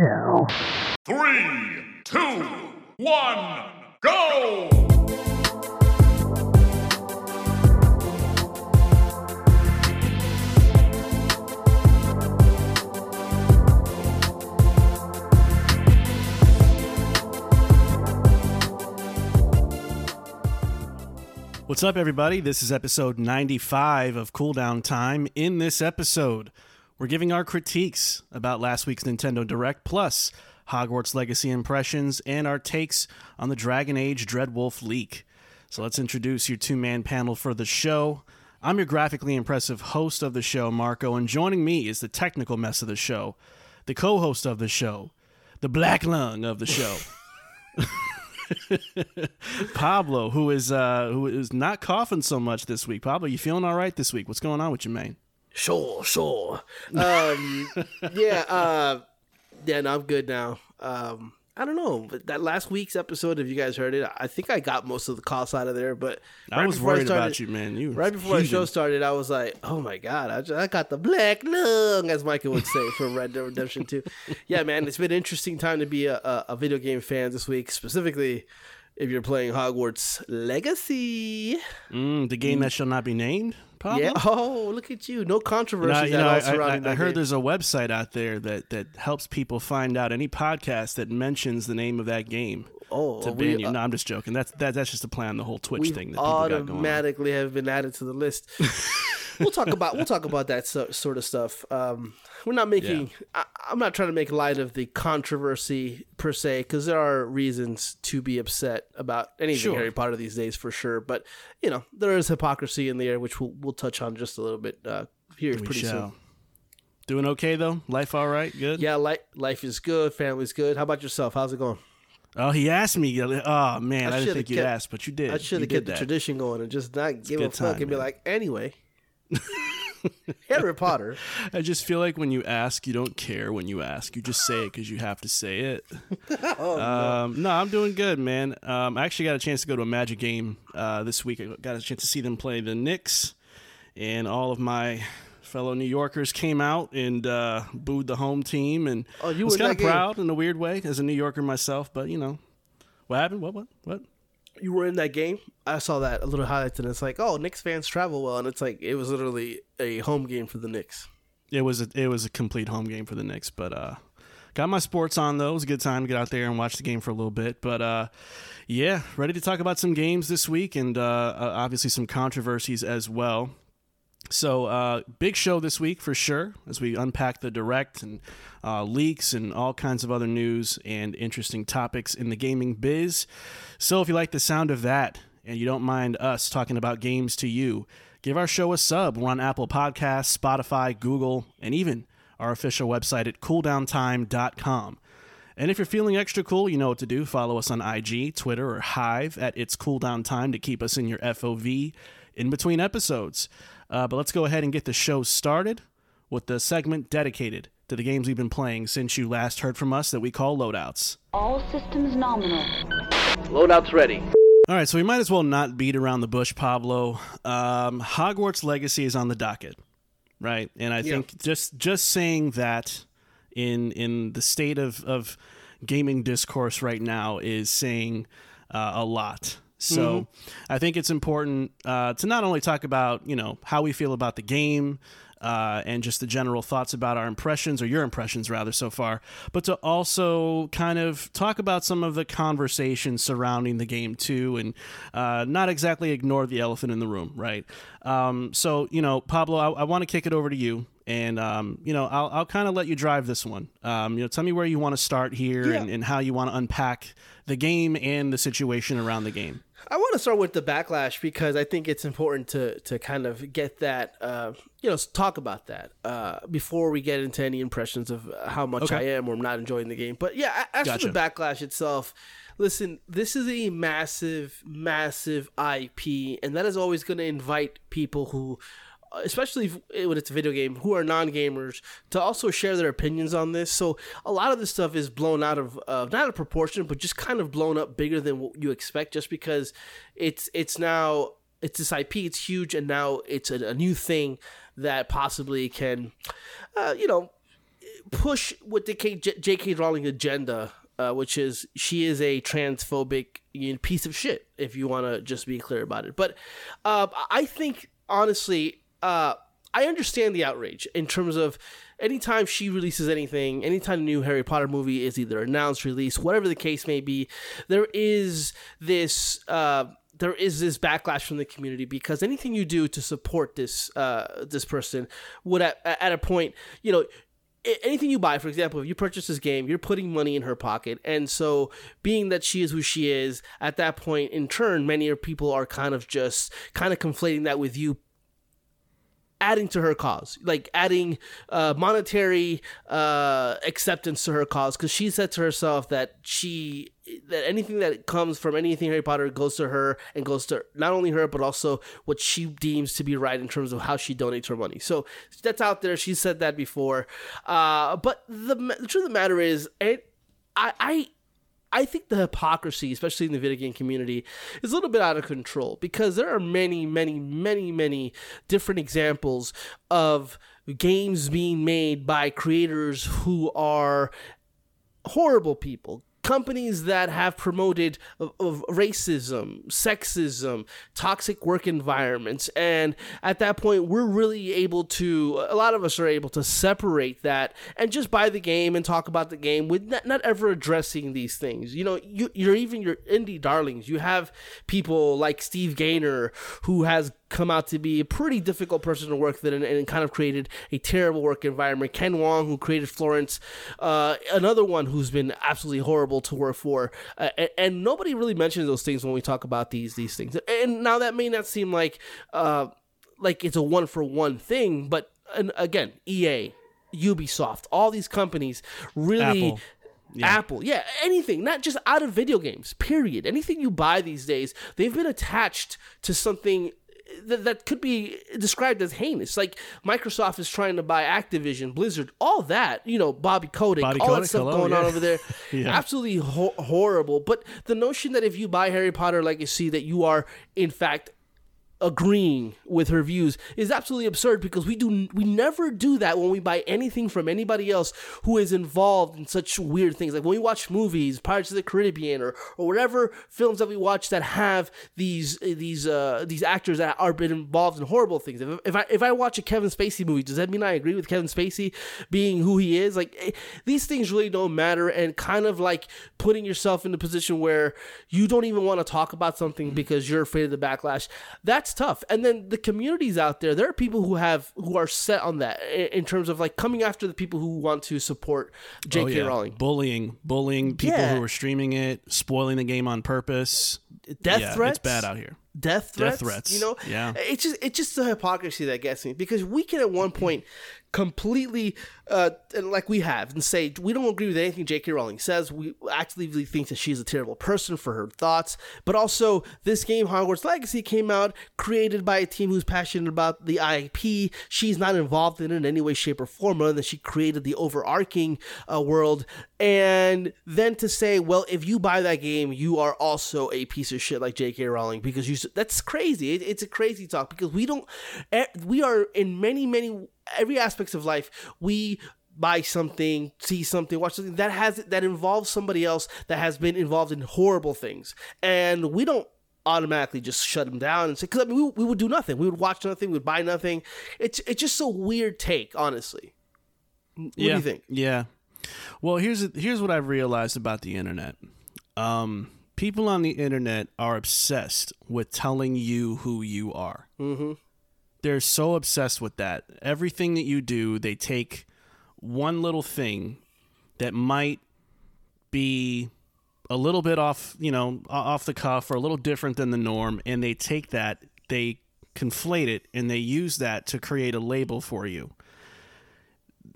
Yeah. Three, two, one, go! What's up, everybody? This is episode 95 of Cooldown Time. In this episode, we're giving our critiques about last week's Nintendo Direct, plus Hogwarts Legacy impressions, and our takes on the Dragon Age Dreadwolf leak. So let's introduce your two man panel for the show. I'm your graphically impressive host of the show, Marco, and joining me is the technical mess of the show, the co host of the show, the black lung of the show. Pablo, who is uh who is not coughing so much this week. Pablo, you feeling all right this week? What's going on with you, man? Sure, sure. Um, yeah, uh, yeah, no, I'm good now. Um, I don't know, but that last week's episode, if you guys heard it, I think I got most of the coughs out of there. But I was before worried started- about you, man. You Right before the show started, I was like, "Oh my god, I, just, I got the black lung," as Michael would say for Red Dead Redemption 2. Yeah, man, it's been an interesting time to be a, a, a video game fan this week, specifically if you're playing Hogwarts Legacy. Mm, the game that shall not be named. Yeah. Oh, look at you! No You know, controversies you at know, all I, I, I heard game. there's a website out there that, that helps people find out any podcast that mentions the name of that game Oh, to we- ban you. No, I'm just joking. That's that, that's just a play on the whole Twitch thing that people got going automatically have been added to the list. we'll talk about we'll talk about that so, sort of stuff. Um, we're not making. I, I'm not trying to make light of the controversy per se, because there are reasons to be upset about anything Sure. Harry Potter these days for sure. But you know, there is hypocrisy in the air, which we'll we'll touch on just a little bit uh, here We pretty shall. soon. Doing okay though. Life all right. Good. Yeah, life life is good, family's good. How about yourself? How's it going? Oh, he asked me. Oh man, I, I didn't think you'd ask, but you did. I should have kept the tradition going and just not give a fuck and be like, anyway. Harry Potter. I just feel like when you ask, you don't care when you ask. You just say it because you have to say it. Oh, um, no. I'm doing good, man. Um, I actually got a chance to go to a Magic game uh, this week. I got a chance to see them play the Knicks, and all of my fellow New Yorkers came out and uh, booed the home team. And Oh, you I was were kind of that game? proud in a weird way as a New Yorker myself. But you know, what happened? What? What? What? You were in that game. I saw that a little highlights, and it's like, oh, Knicks fans travel well, and it's like it was literally a home game for the Knicks. It was a, it was a complete home game for the Knicks, but uh, got my sports on though. It was a good time to get out there and watch the game for a little bit. But uh, yeah, ready to talk about some games this week and uh, obviously some controversies as well. So uh, big show this week for sure as we unpack the direct and uh, leaks and all kinds of other news and interesting topics in the gaming biz. So if you like the sound of that and you don't mind us talking about games to you, give our show a sub. We're on Apple Podcasts, Spotify, Google, and even our official website at cooldowntime.com. And if you're feeling extra cool, you know what to do. Follow us on IG, Twitter, or Hive at It's Cool Down Time to keep us in your FOV in between episodes. Uh, but let's go ahead and get the show started with the segment dedicated to the games we've been playing since you last heard from us that we call loadouts. All systems nominal. Loadout's ready. All right, so we might as well not beat around the bush, Pablo. Um, Hogwarts Legacy is on the docket, right? And I think just just saying that in in the state of of gaming discourse right now is saying uh, a lot. So I think it's important uh, to not only talk about you know how we feel about the game. Uh, and just the general thoughts about our impressions, or your impressions rather, so far, but to also kind of talk about some of the conversations surrounding the game too, and uh, not exactly ignore the elephant in the room, right? Um, so, you know, Pablo, I, I want to kick it over to you, and um, you know, I'll, I'll kind of let you drive this one. Um, you know, tell me where you want to start here, Yeah. and, and how you want to unpack the game and the situation around the game. I want to start with the backlash because I think it's important to to kind of get that, uh, you know, talk about that uh, before we get into any impressions of how much Okay. I am or I'm not enjoying the game. But yeah, as Gotcha. for the backlash itself, listen, this is a massive, massive IP, and that is always going to invite people who. Especially if, when it's a video game, who are non-gamers, to also share their opinions on this. So a lot of this stuff is blown out of uh, not of proportion, but just kind of blown up bigger than what you expect, just because it's it's now it's this IP, it's huge, and now it's a, a new thing that possibly can, uh, you know, push with the K- J- J.K. Rowling agenda, uh, which is she is a transphobic you know, piece of shit. If you want to just be clear about it, but uh, I think honestly, uh, I understand the outrage in terms of anytime she releases anything, anytime a new Harry Potter movie is either announced, released, whatever the case may be, there is this. Uh, there is this backlash from the community because anything you do to support this uh, this person would at, at a point you know anything you buy for example if you purchase this game you're putting money in her pocket and so being that she is who she is at that point in turn many people are kind of just kind of conflating that with you adding to her cause, like adding uh, monetary uh, acceptance to her cause, because she said to herself that she that anything that comes from anything Harry Potter goes to her and goes to not only her but also what she deems to be right in terms of how she donates her money. So that's out there. She said that before, uh, but the, the truth of the matter is, it, I, I I think the hypocrisy, especially in the video game community, is a little bit out of control because there are many, many, many, many different examples of games being made by creators who are horrible people. Companies that have promoted of, of racism, sexism, toxic work environments, and at that point, we're really able to. A lot of us are able to separate that and just buy the game and talk about the game with not, not ever addressing these things. You know, you, you're even your indie darlings. You have people like Steve Gaynor who has come out to be a pretty difficult person to work with and, and kind of created a terrible work environment. Ken Wong, who created Florence, uh, another one who's been absolutely horrible to work for, uh, and, and, nobody really mentions those things when we talk about these these things. And now that may not seem like uh, like it's a one for one thing, but and again, EA, Ubisoft, all these companies really. Apple. Yeah. Apple, yeah, anything, not just out of video games, period. Anything you buy these days, they've been attached to something that, that could be described as heinous. Like Microsoft is trying to buy Activision, Blizzard, all that, you know, Bobby Kotick, Bobby all Kotick, that stuff hello, going on over there. Yeah. Absolutely ho- horrible. But the notion that if you buy Harry Potter Legacy, that you are, in fact, agreeing with her views is absolutely absurd because we do we never do that when we buy anything from anybody else who is involved in such weird things. Like when we watch movies Pirates of the Caribbean or or whatever films that we watch that have these these uh these actors that are been involved in horrible things. If, if I if I watch a Kevin Spacey movie does that mean I agree with Kevin Spacey being who he is? Like eh, these things really don't matter and kind of like putting yourself in a position where you don't even want to talk about something because you're afraid of the backlash. That's tough and then the communities out there there are people who have who are set on that in, in terms of like coming after the people who want to support J.K. Oh, yeah. Rowling bullying, bullying people Yeah. who are streaming it, spoiling the game on purpose. death yeah, threats It's bad out here. death threats, Death threats, you know yeah. it's just it's just the hypocrisy that gets me because we can at one point completely uh like we have and say we don't agree with anything J.K. Rowling says we actively think that she's a terrible person for her thoughts but also this game Hogwarts Legacy came out created by a team who's passionate about the IP she's not involved in it in any way shape or form other than she created the overarching uh, world and then to say well if you buy that game you are also a piece of shit like J.K. Rowling because you that's crazy it, it's a crazy talk because we don't eh, we are in many many every aspects of life we buy something see something watch something that has that involves somebody else that has been involved in horrible things and we don't automatically just shut them down and say because I mean, we, we would do nothing we would watch nothing we would buy nothing it's it's just a weird take honestly what yeah. do you think Yeah. Well, here's here's what I've realized about the internet. Um, people on the internet are obsessed with telling you who you are. Mm-hmm. They're so obsessed with that. Everything that you do, they take one little thing that might be a little bit off, you know, off the cuff or a little different than the norm, and they take that, they conflate it, and they use that to create a label for you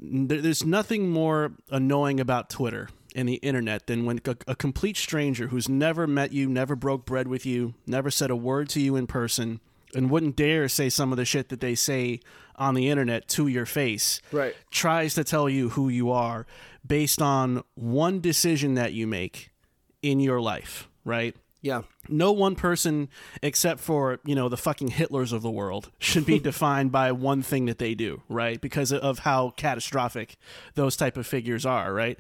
there's nothing more annoying about Twitter and the internet than when a, complete stranger who's never met you, never broke bread with you, never said a word to you in person, and wouldn't dare say some of the shit that they say on the internet to your face, Right. tries to tell you who you are based on one decision that you make in your life, right? Yeah. no one person except for you know the fucking hitlers of the world should be defined by one thing that they do right because of how catastrophic those type of figures are right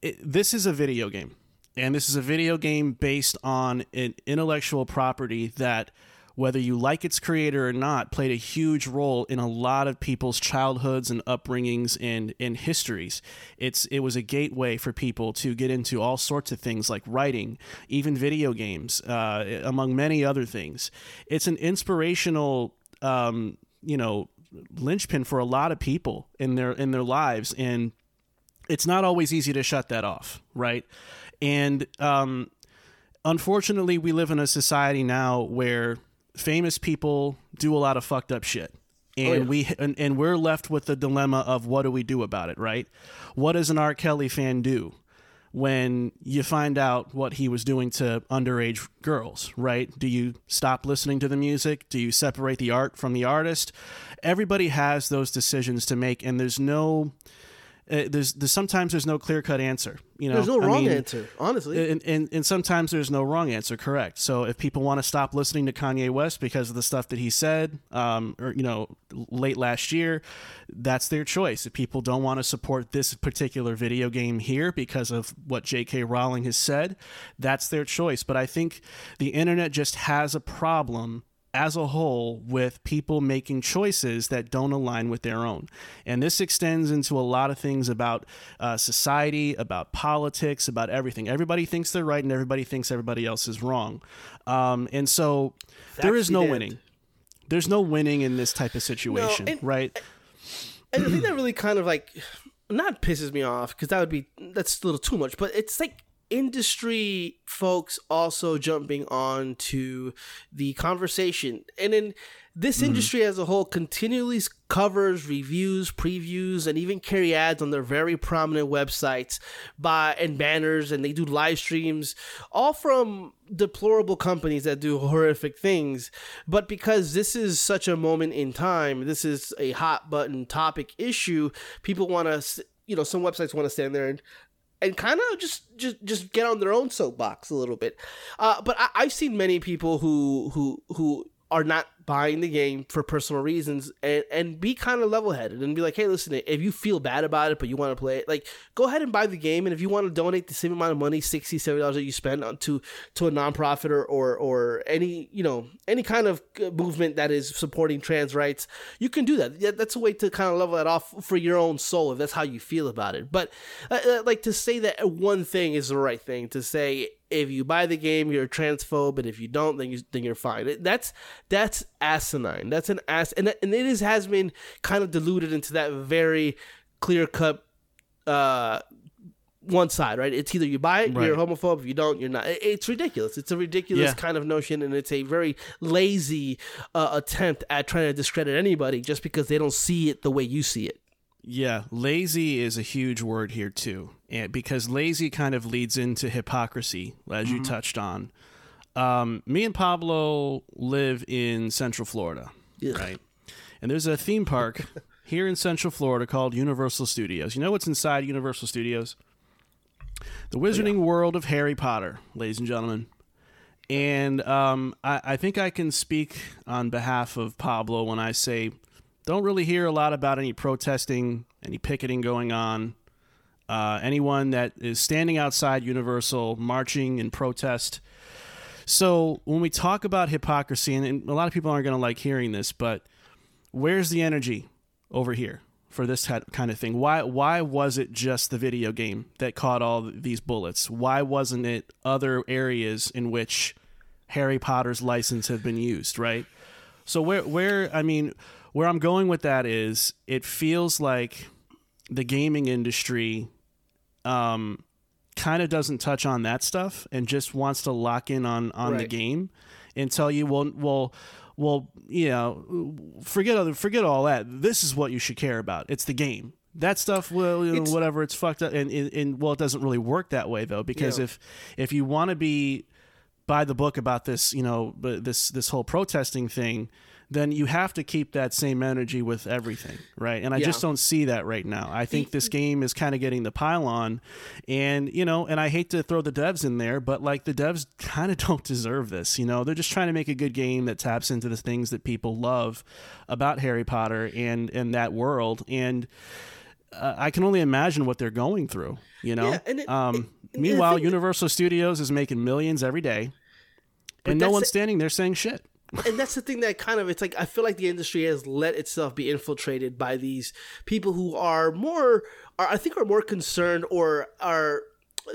it, this is a video game and this is a video game based on an intellectual property that whether you like its creator or not played a huge role in a lot of people's childhoods and upbringings and, and histories it's it was a gateway for people to get into all sorts of things like writing even video games uh, among many other things it's an inspirational um, you know linchpin for a lot of people in their in their lives and it's not always easy to shut that off, right? And um, unfortunately, we live in a society now where famous people do a lot of fucked up shit. Oh, and yeah. we and, and we're left with the dilemma of what do we do about it, right? What does an R. Kelly fan do when you find out what he was doing to underage girls, right? Do you stop listening to the music? Do you separate the art from the artist? Everybody has those decisions to make, and there's no uh, there's, there's sometimes there's no clear cut answer. You know, There's no I wrong mean, answer, honestly. and, and and sometimes there's no wrong answer. Correct. So if people want to stop listening to Kanye West because of the stuff that he said, um, or you know, late last year, that's their choice. If people don't want to support this particular video game here because of what J.K. Rowling has said, that's their choice. But I think the internet just has a problem as a whole with people making choices that don't align with their own. And this extends into a lot of things about uh, society, about politics, about everything. Everybody thinks they're right and everybody thinks everybody else is wrong. Um, and so there Facts is no winning. There's no winning in this type of situation, and- right? and the thing that really kind of like not pisses me off because that would be that's a little too much but it's like industry folks also jumping on to the conversation. And then this mm-hmm. industry as a whole continually covers reviews previews and even carry ads on their very prominent websites by and banners and they do live streams all from deplorable companies that do horrific things. But because this is such a moment in time this is a hot button topic issue people want to you know some websites want to stand there and and kind of just just just get on their own soapbox a little bit. Uh, but I, I've seen many people who who who are not buying the game for personal reasons and and be kind of level headed and be like, hey, listen, if you feel bad about it but you want to play it, like go ahead and buy the game. And if you want to donate the same amount of money, 60 dollars that you spend on to to a nonprofit or or or any you know any kind of uh, movement that is supporting trans rights, you can do that. That's a way to kind of level that off for your own soul if that's how you feel about it. But uh, uh, like to say that one thing is the right thing to say if you buy the game, you're a transphobe, and if you don't, then you then you're fine. That's that's asinine. That's an ass, and and it is has been kind of diluted into that very clear cut. Uh, one side, right? It's either you buy it, you're a homophobe. If you don't, you're not. It's ridiculous. It's a ridiculous Yeah. kind of notion, and it's a very lazy uh, attempt at trying to discredit anybody just because they don't see it the way you see it. Yeah, lazy is a huge word here too, and because lazy kind of leads into hypocrisy, as you touched on. Um, me and Pablo live in Central Florida, right? And there's a theme park here in Central Florida called Universal Studios. You know what's inside Universal Studios? The Wizarding World of Harry Potter, ladies and gentlemen. And um, I, I think I can speak on behalf of Pablo when I say don't really hear a lot about any protesting, any picketing going on. Uh, anyone that is standing outside Universal marching in protest. So when we talk about hypocrisy, and, and a lot of people aren't going to like hearing this, but where's the energy over here for this ki- kind of thing? Why why was it just the video game that caught all these bullets? Why wasn't it other areas in which Harry Potter's license have been used? Right. So where where I mean where I'm going with that is it feels like the gaming industry um kind of doesn't touch on that stuff and just wants to lock in on on the game and tell you well well well you know forget other forget all that. This is what you should care about. It's the game. That stuff well you know, It's- whatever it's fucked up. And, and, and well it doesn't really work that way though because Yeah. if if you want to be by the book about this, you know, but this this whole protesting thing, then you have to keep that same energy with everything, right? And I Yeah. just don't see that right now. I think this game is kind of getting the pylon, and you know, and I hate to throw the devs in there, but like the devs kind of don't deserve this. You know, they're just trying to make a good game that taps into the things that people love about Harry Potter and and that world, and uh, I can only imagine what they're going through. You know, Yeah, it- um, the meanwhile, Universal Studios is making millions every day, and no one's standing there saying shit. And that's the thing that kind of it's like I feel like the industry has let itself be infiltrated by these people who are more are I think are more concerned or are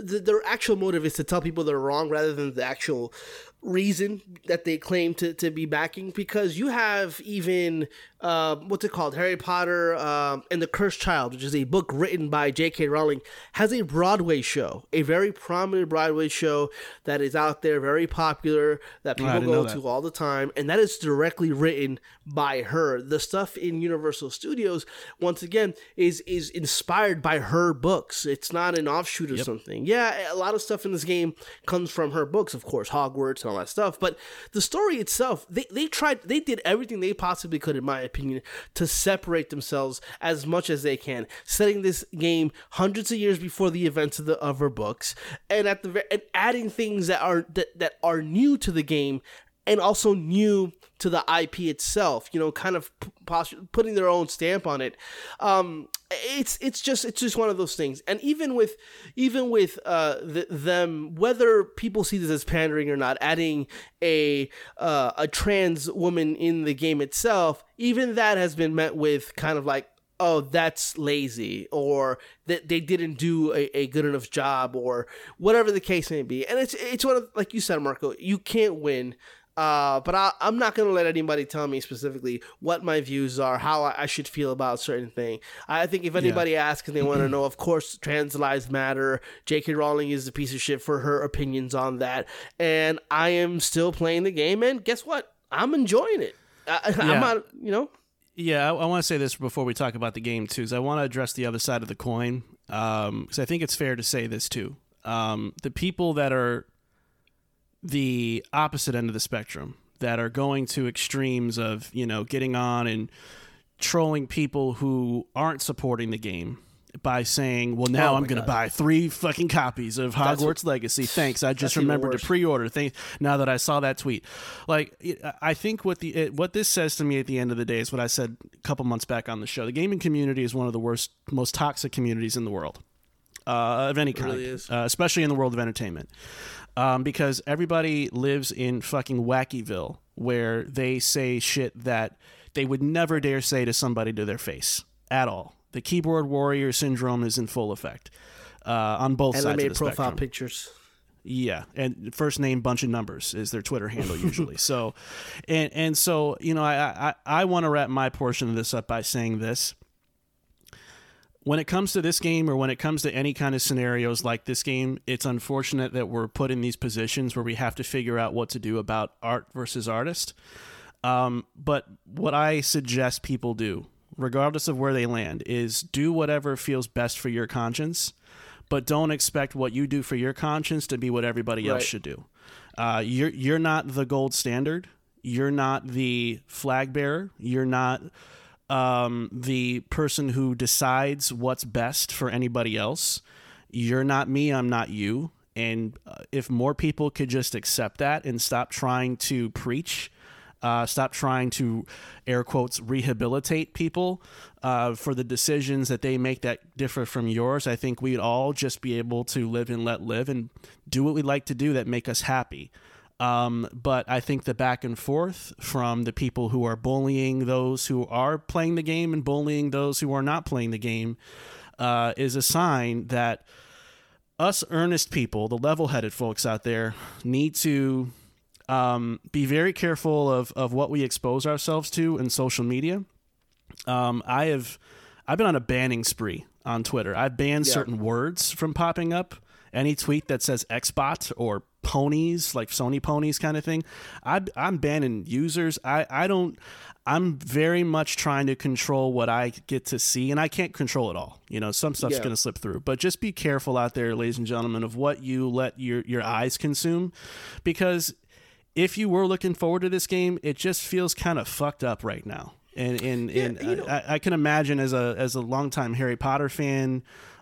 th- their actual motive is to tell people they're wrong rather than the actual reason that they claim to, to be backing because you have even uh, what's it called? Harry potter um, and the cursed child which is a book written by j.k rowling has a broadway show a very prominent broadway show that is out there very popular that people didn't go that. to all the time and that is directly written by her. The stuff in universal studios once again is is inspired by her books. It's not an offshoot of something. Yeah a lot of stuff in this game comes from her books of course hogwarts and all that stuff but the story itself they, they tried they did everything they possibly could in my opinion to separate themselves as much as they can setting this game hundreds of years before the events of the of her books and at the and adding things that are that, that are new to the game and also new to the IP itself, you know, kind of pos- putting their own stamp on it. Um, it's it's just it's just one of those things. And even with even with uh, the, them, whether people see this as pandering or not, adding a uh, a trans woman in the game itself, even that has been met with kind of like oh that's lazy or that they didn't do a, a good enough job or whatever the case may be and it's it's one of like you said marco you can't win uh, but I, I'm not going to let anybody tell me specifically what my views are, how I, I should feel about certain thing. I think if anybody asks and they want to know, of course, trans lives matter. J.K. Rowling is a piece of shit for her opinions on that, and I am still playing the game. And guess what? I'm enjoying it. I, Yeah. I'm not, you know. Yeah, I, I want to say this before we talk about the game too, because I want to address the other side of the coin. Because I think it's fair to say this too. Um, the people that are the opposite end of the spectrum, that are going to extremes of you know getting on and trolling people who aren't supporting the game by saying, "Well, now Oh I'm going to buy three fucking copies of Hogwarts Legacy." Thanks, I just remembered to pre-order. Thank now that I saw that tweet. Like, I think what the it, what this says to me at the end of the day is what I said a couple months back on the show. The gaming community is one of the worst, most toxic communities in the world uh, of any kind, really is. Uh, especially in the world of entertainment, um, because everybody lives in fucking Wackyville, where they say shit that they would never dare say to somebody to their face at all. The keyboard warrior syndrome is in full effect uh, on both sides of the profile spectrum. pictures. Yeah, and first name bunch of numbers is their Twitter handle usually. so, and and so you know, I I, I want to wrap my portion of this up by saying this: when it comes to this game, or when it comes to any kind of scenarios like this game, it's unfortunate that we're put in these positions where we have to figure out what to do about art versus artist. Um, but what I suggest people do, regardless of where they land, is do whatever feels best for your conscience, but don't expect what you do for your conscience to be what everybody else should do. Uh, you're you're not the gold standard. You're not the flag bearer. You're not um, the person who decides what's best for anybody else. You're not me. I'm not you. And uh, if more people could just accept that and stop trying to preach, uh, stop trying to air quotes rehabilitate people uh, for the decisions that they make that differ from yours, I think we'd all just be able to live and let live and do what we like to do that make us happy. Um, but I think the back and forth from the people who are bullying those who are playing the game and bullying those who are not playing the game uh, is a sign that us earnest people, the level headed folks out there, need to um, be very careful of, of what we expose ourselves to in social media. Um, I have I've been on a banning spree on Twitter. I've banned Yeah. certain words from popping up. Any tweet that says Xbot or ponies, like Sony ponies kind of thing, I, I'm banning users. I, I don't. I'm very much trying to control what I get to see, and I can't control it all. You know, some stuff's Yeah. going to slip through, but just be careful out there, ladies and gentlemen, of what you let your your eyes consume, because if you were looking forward to this game, it just feels kind of fucked up right now. And and, and you know- I, I can imagine as a as a longtime Harry Potter fan,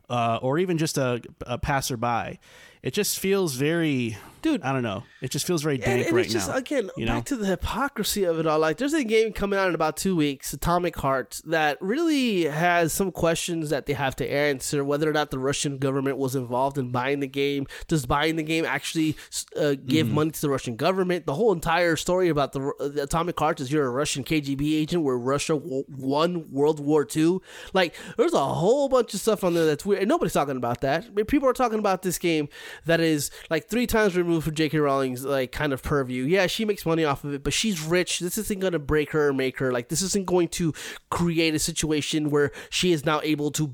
uh, or even just a, a passerby, it just feels very, Dude. I don't know. It just feels very And, dank and right it's just now. again you back to the hypocrisy of it all. Like, there's a game coming out in about two weeks, Atomic Heart, that really has some questions that they have to answer. Whether or not the Russian government was involved in buying the game, does buying the game actually uh, give Mm-hmm. money to the Russian government? The whole entire story about the, the Atomic Heart is you're a Russian KGB agent where Russia w- won World War II. Like, there's a whole bunch of stuff on there that's weird, and nobody's talking about that. People are talking about this game that is like three times removed from J.K. Rowling's like kind of purview. Yeah, she makes money off of it, but she's rich. This isn't going to break her or make her. Like, this isn't going to create a situation where she is now able to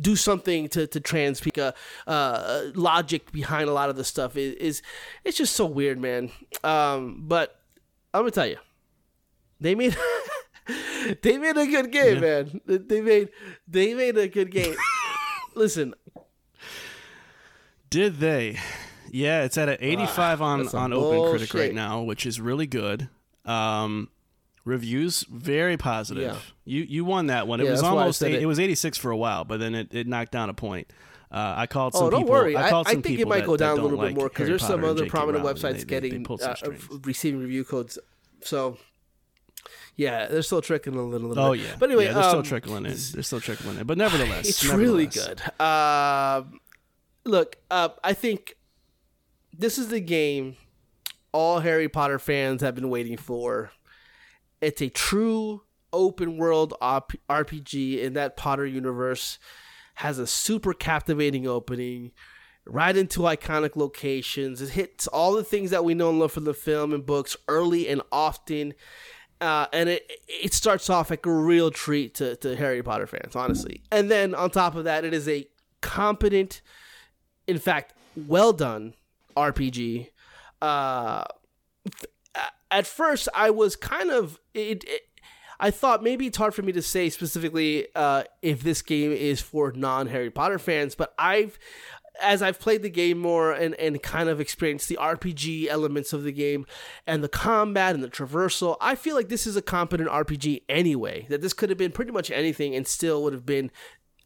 do something to to trans speak uh, logic behind a lot of the stuff is, is it's just so weird, man. Um, but I'm gonna tell you, they made they made a good game, man. They made they made a good game. Listen, Did they? Yeah, it's at an 85 on that's on Open Critic right now, which is really good. Um, reviews very positive. Yeah. You you won that one. It Yeah, was that's why I almost eight, it. it. was 86 for a while, but then it, it knocked down a point. Uh, I called some oh, don't people. worry. I, I, called I some think it might that- go down a little bit like more because there's some other prominent Rowling. websites They- they- they getting pulled some uh, strings. receiving review codes. So. Yeah, they're still trickling a little, little Oh bit. yeah, but anyway, yeah, they're still um, trickling in. They're still trickling in, but nevertheless, it's really nevertheless. good. Um, look, uh, I think this is the game all Harry Potter fans have been waiting for. It's a true open world RPG in that Potter universe. Has a super captivating opening, right into iconic locations. It hits all the things that we know and love from the film and books early and often. Uh, and it it starts off like a real treat to, to Harry Potter fans, honestly. And then on top of that, it is a competent, in fact, well done RPG. Uh, at first, I was kind of it, it. I thought maybe it's hard for me to say specifically uh, if this game is for non Harry Potter fans, but I've as I've played the game more and, and kind of experienced the RPG elements of the game and the combat and the traversal, I feel like this is a competent RPG anyway. That this could have been pretty much anything and still would have been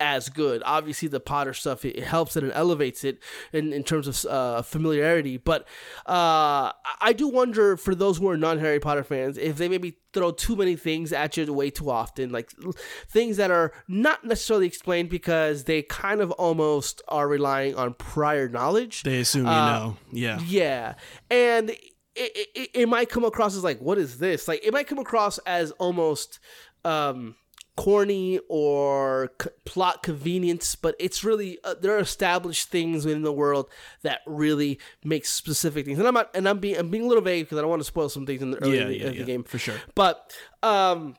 as good. Obviously, the Potter stuff it, helps it and elevates it in, in terms of uh, familiarity. But uh, I- do wonder for those who are non Harry Potter fans if they maybe throw too many things at you way too often, like l- things that are not necessarily explained because they kind of almost are relying on prior knowledge. They assume you Uh, know. Yeah. Yeah, and it, it, it might come across as like, what is this? Like, it might come across as almost um, corny or c- plot convenience, but it's really uh, there are established things within the world that really make specific things. And I'm not, and I'm being I'm being a little vague because I don't want to spoil some things in the early Yeah, the, yeah, the yeah, game for sure. But um,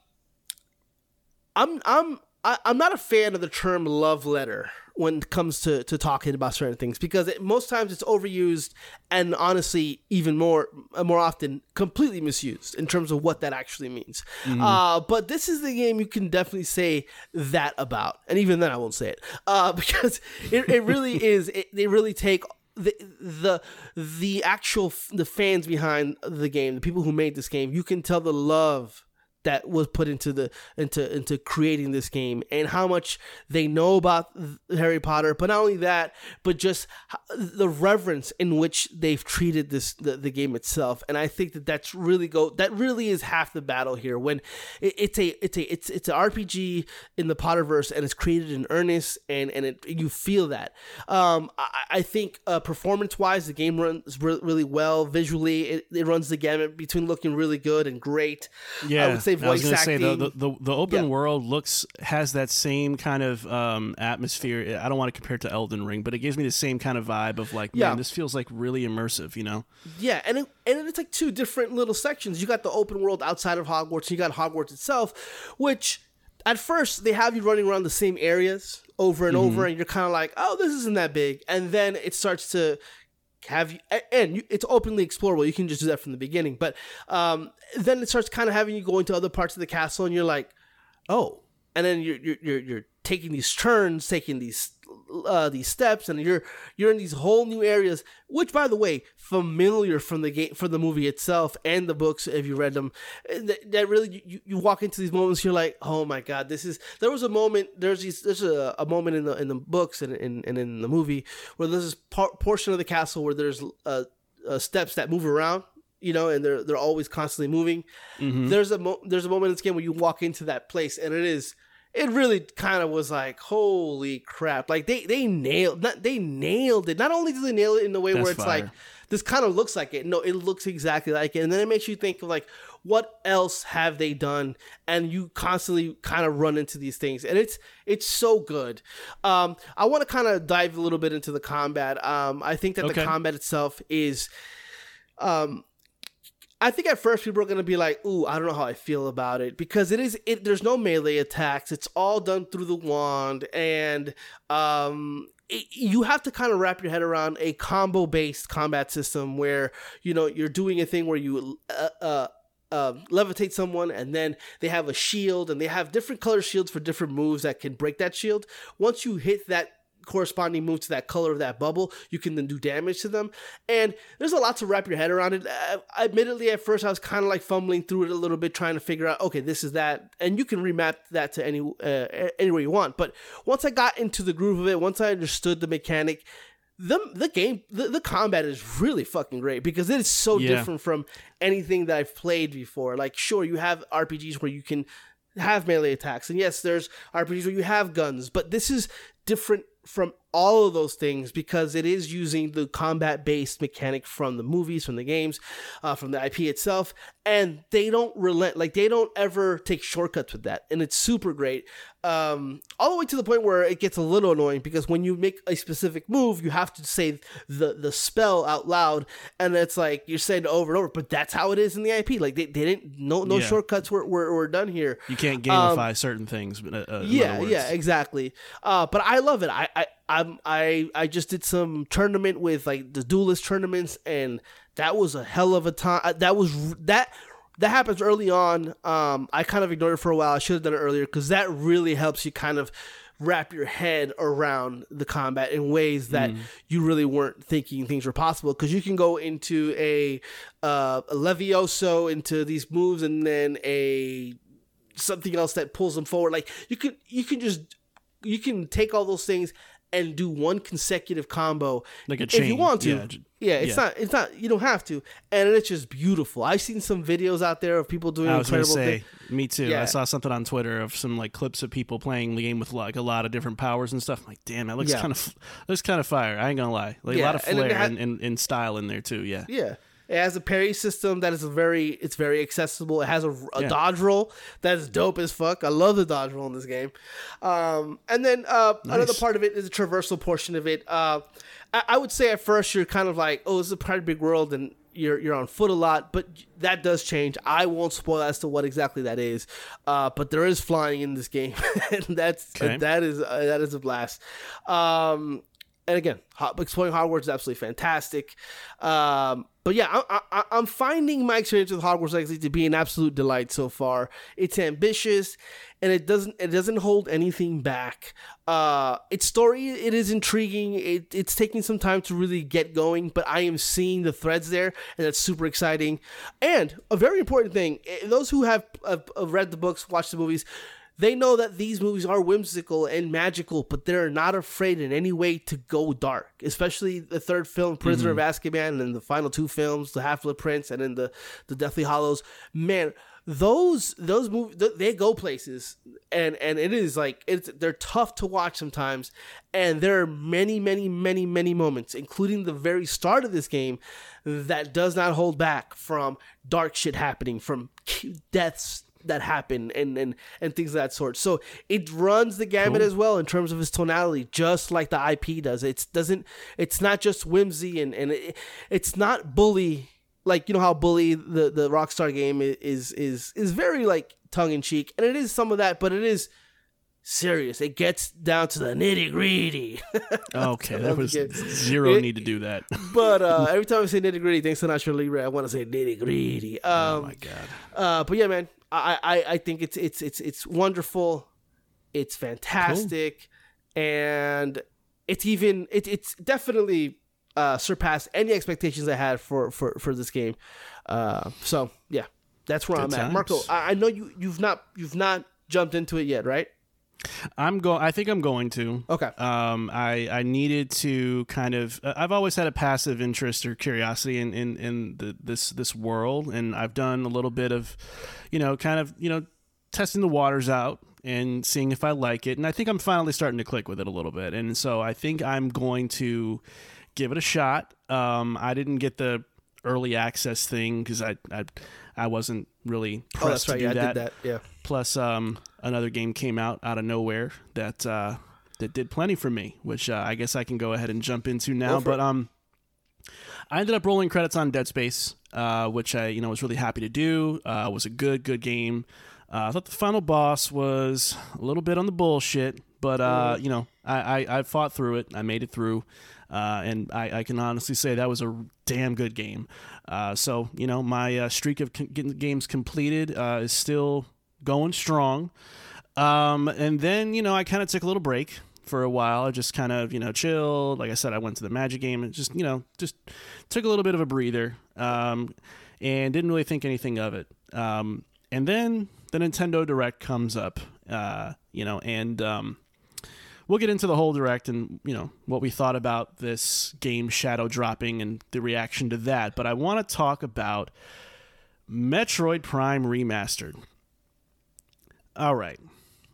I'm I'm I, I'm not a fan of the term love letter when it comes to, to talking about certain things because it, most times it's overused and honestly even more more often completely misused in terms of what that actually means. Uh, but this is the game you can definitely say that about, and even then I won't say it uh, because it, it really is. It, they really take the the the actual f- the fans behind the game, the people who made this game, you can tell the love that was put into the into into creating this game and how much they know about Harry Potter. But not only that but just the reverence in which they've treated this the, the game itself. And I think that that's really go that really is half the battle here when it, it's a it's a it's it's an RPG in the Potterverse and it's created in earnest and and it, you feel that. Um I, I think uh, performance wise the game runs re- really well. Visually it, it runs the gamut between looking really good and great. Yeah, I would say I was gonna acting. say the, the the open Yeah. world looks has that same kind of um, atmosphere. I don't want to compare it to Elden Ring, but it gives me the same kind of vibe of like, Yeah. man, this feels like really immersive. You know? Yeah, and it, and it's like two different little sections. You got the open world outside of Hogwarts, and you got Hogwarts itself, which at first they have you running around the same areas over and over, and you're kind of like, oh, this isn't that big, and then it starts to have you and you, it's openly explorable. You can just do that from the beginning. But um, then it starts kind of having you go into other parts of the castle and you're like oh. And then you're you're you're, you're taking these turns taking these uh, these steps and you're you're in these whole new areas which by the way familiar from the game from the movie itself and the books if you read them that, that really you, you walk into these moments you're like oh my god this is there was a moment there's these there's a, a moment in the in the books and, and, and in the movie where there's this par- portion of the castle where there's uh, uh, steps that move around you know, and they're they're always constantly moving. There's a mo- there's a moment in this game where you walk into that place, and it is it really kind of was like holy crap! Like they they nailed not, they nailed it. Not only did they nail it in the way That's where it's fire. like this kind of looks like it. No, it looks exactly like it, and then it makes you think of like what else have they done and you constantly kind of run into these things and it's it's so good um i want to kind of dive a little bit into the combat um i think that Okay. the combat itself is um I think at first people are gonna be like, "Ooh, I don't know how I feel about it," because it is it. There's no melee attacks. It's all done through the wand, and um, it, you have to kind of wrap your head around a combo based combat system where you know you're doing a thing where you uh, uh, uh, levitate someone and then they have a shield and they have different color shields for different moves that can break that shield. Once you hit that corresponding move to that color of that bubble, you can then do damage to them. And there's a lot to wrap your head around it. Uh, admittedly, at first I was kind of like fumbling through it a little bit, trying to figure out, okay, this is that, and you can remap that to any uh, anywhere you want. But once I got into the groove of it, once I understood the mechanic. The, the game the, the combat is really fucking great because it is so Yeah. different from anything that I've played before. Like sure you have RPGs where you can have melee attacks. And yes, there's RPGs where you have guns, but this is different from all of those things because it is using the combat based mechanic from the movies, from the games, uh, from the IP itself, and they don't relent. Like they don't ever take shortcuts with that, and it's super great. Um, all the way to the point where it gets a little annoying because when you make a specific move, you have to say the the spell out loud, and it's like you're saying it over and over. But that's how it is in the IP. Like they, they didn't no no Yeah. shortcuts were, were were done here. You can't gamify certain things. Uh, uh, Yeah, yeah, exactly. Uh, but I love it. I, I, I'm, I, I just did some tournament with like the duelist tournaments, and that was a hell of a time. uh, That was that. That happens early on. Um, I kind of ignored it for a while. I should have done it earlier because that really helps you kind of wrap your head around the combat in ways that you really weren't thinking things were possible. Because you can go into a, uh, a levioso into these moves, and then a something else that pulls them forward. Like you can you can just you can take all those things and do one consecutive combo Like a chain. if you want to. Yeah, Yeah, it's yeah. not it's not you don't have to, and it's just beautiful. I've seen some videos out there of people doing I was incredible say, things. me too. Yeah. I saw something on Twitter of some like clips of people playing the game with like a lot of different powers and stuff. I'm like, damn, that looks Yeah. kind of looks kind of fire. I ain't gonna lie, like a lot of flair it had- and, and, and style in there too. Yeah, Yeah. It has a parry system that is very it's very accessible. It has a, a Yeah. dodge roll that is dope as fuck. I love the dodge roll in this game. Um, and then uh, another part of it is the traversal portion of it. Uh, I, I would say at first you're kind of like, oh, this is a pretty big world and you're you're on foot a lot, but that does change. I won't spoil as to what exactly that is, uh, but there is flying in this game, and that's Okay. that is uh, that is a blast. Um, and again, exploring Hogwarts is absolutely fantastic. Um, but yeah, I, I'm finding my experience with Hogwarts Legacy to be an absolute delight so far. It's ambitious, and it doesn't it doesn't hold anything back. Uh, its story it is intriguing. It, it's taking some time to really get going, but I am seeing the threads there, and that's super exciting. And a very important thing: eh, those who have, have, have read the books, watched the movies they know that these movies are whimsical and magical, but they're not afraid in any way to go dark. Especially the third film, Prisoner of mm-hmm. Azkaban, and then the final two films, The Half Blood Prince, and then the the Deathly Hallows. Man, those those movies they go places, and and it is like it's they're tough to watch sometimes, and there are many many many many moments, including the very start of this game, that does not hold back from dark shit happening, from deaths that happen and and and things of that sort. So it runs the gamut as well in terms of its tonality, just like the IP does. It doesn't. It's not just whimsy and and it, it's not bully like you know how bully the the Rockstar game is is is very like tongue in cheek, and it is some of that, but it is serious. It gets down to the nitty gritty. Okay, there was zero It- need to do that. but uh, every time I say nitty gritty, thanks to Nacho Libre, I want to say nitty gritty. Um, oh my god. uh, but yeah, man, I, I I think it's it's it's it's wonderful. It's fantastic, and it's even it, it's definitely uh, surpassed any expectations I had for for for this game. Uh, so yeah, that's where Good I'm at. Marco. I, I know you you've not you've not jumped into it yet, right? I'm go. I think I'm going to. Okay. Um, I I needed to kind of. uh, I've always had a passive interest or curiosity in in in the, this this world, and I've done a little bit of, you know, kind of you know, testing the waters out and seeing if I like it, and I think I'm finally starting to click with it a little bit, and so I think I'm going to give it a shot. Um, I didn't get the early access thing because I, I I wasn't really pressed Oh, right. to do Yeah, I that. did that. Yeah. Plus, um, another game came out out of nowhere that uh, that did plenty for me, which uh, I guess I can go ahead and jump into now. But um, I ended up rolling credits on Dead Space, uh, which I you know was really happy to do. Uh, it was a good good game. Uh, I thought the final boss was a little bit on the bullshit, but uh, you know I, I I fought through it. I made it through. Uh, and I, I can honestly say that was a damn good game. Uh, so you know my uh, streak of getting games completed uh, is still going strong. Um, and then you know I kind of took a little break for a while. I just kind of you know chilled. Like I said, I went to the Magic game and just you know just took a little bit of a breather. Um, and didn't really think anything of it. Um, and then the Nintendo Direct comes up. Uh, you know, and um, we'll get into the whole direct and you know what we thought about this game shadow dropping and the reaction to that but i want to talk about metroid prime remastered. All right.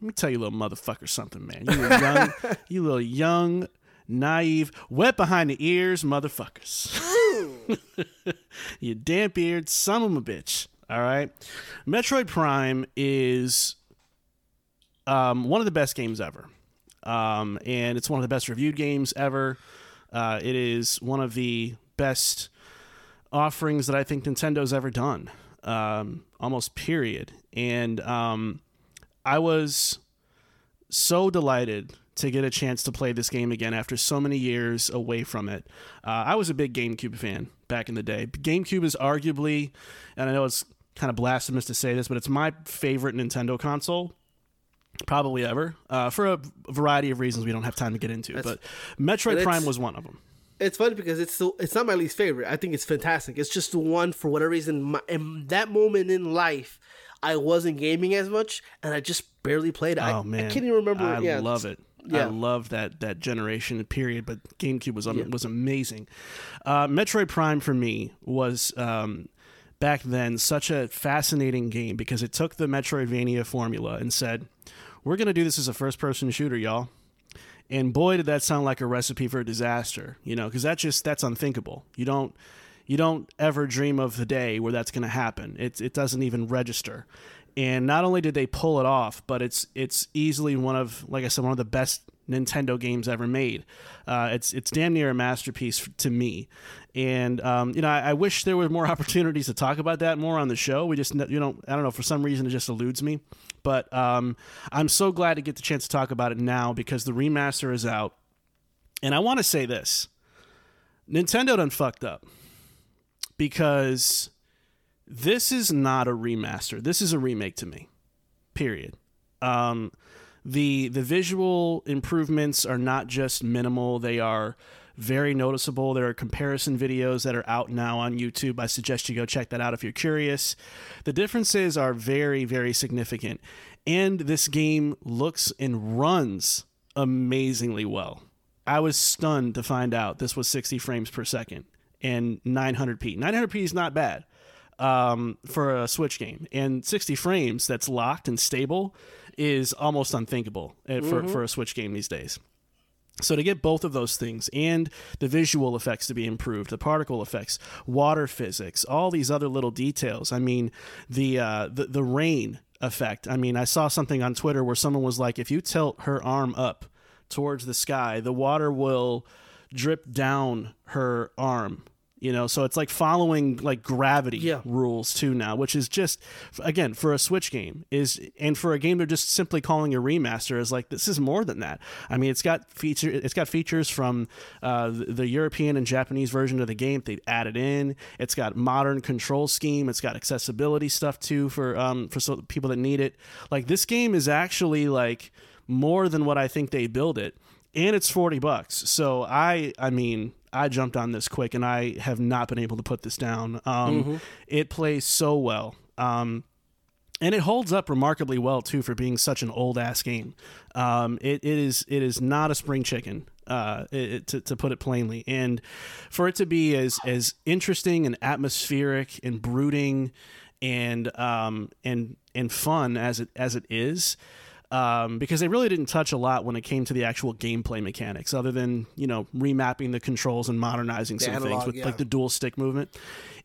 Let me tell you little motherfucker something man. You little young you little young naive wet behind the ears motherfuckers. You damp eared son of a bitch. All right? Metroid prime is um, one of the best games ever um, and it's one of the best reviewed games ever. Uh, it is one of the best offerings that I think Nintendo's ever done, um, almost period. And um, I was so delighted to get a chance to play this game again after so many years away from it. Uh, I was a big GameCube fan back in the day. GameCube is arguably, and I know it's kind of blasphemous to say this, but it's my favorite Nintendo console probably ever uh, for a variety of reasons we don't have time to get into. but Metroid Prime was one of them. It's funny because it's the, it's not my least favorite. I think it's fantastic. It's just the one for whatever reason. My, in that moment in life, I wasn't gaming as much, and I just barely played. it. I, Oh man, I can't even remember. I yeah, love it. yeah. I love that that generation period. But GameCube was um, was amazing. Uh, Metroid Prime for me was. Um, Back then, such a fascinating game because it took the Metroidvania formula and said, "We're going to do this as a first-person shooter, y'all." And boy, did that sound like a recipe for a disaster, you know, because that just that's unthinkable. You don't you don't ever dream of the day where that's going to happen. It it doesn't even register. And not only did they pull it off, but it's it's easily one of like I said one of the best Nintendo games ever made. Uh, it's it's damn near a masterpiece to me. And um, you know, I, I wish there were more opportunities to talk about that more on the show. We just you know I don't know for some reason it just eludes me. But um, I'm so glad to get the chance to talk about it now because the remaster is out. And I want to say this Nintendo done fucked up because this is not a remaster. This is a remake to me. Period. Um, the the visual improvements are not just minimal; they are very noticeable. There are comparison videos that are out now on YouTube. I suggest you go check that out if you're curious. The differences are very very significant, and this game looks and runs amazingly well. I was stunned to find out this was 60 frames per second and 900p. 900p is not bad um, for a Switch game, and 60 frames that's locked and stable is almost unthinkable uh, for, for a Switch game these days. So to get both of those things and the visual effects to be improved, the particle effects, water physics, all these other little details. I mean, the uh, the the rain effect. I mean, I saw something on Twitter where someone was like, if you tilt her arm up towards the sky, the water will drip down her arm. You know, so it's like following like gravity Yeah. rules too now, which is just again for a Switch game is and for a game they're just simply calling a remaster is like this is more than that. I mean, it's got feature it's got features from uh, the, European and Japanese version of the game they've added in. It's got modern control scheme. It's got accessibility stuff too for um for so people that need it. Like this game is actually like more than what I think they build it. and it's 40 bucks. So I I mean, I jumped on this quick and I have not been able to put this down. Um it plays so well. Um and it holds up remarkably well too for being such an old ass game. Um, it, it is it is not a spring chicken, uh, it, it- to, to put it plainly, and for it to be as as interesting and atmospheric and brooding and um, and and fun as it as it is. Um, because they really didn't touch a lot when it came to the actual gameplay mechanics, other than you know remapping the controls and modernizing some things with yeah. like the dual stick movement.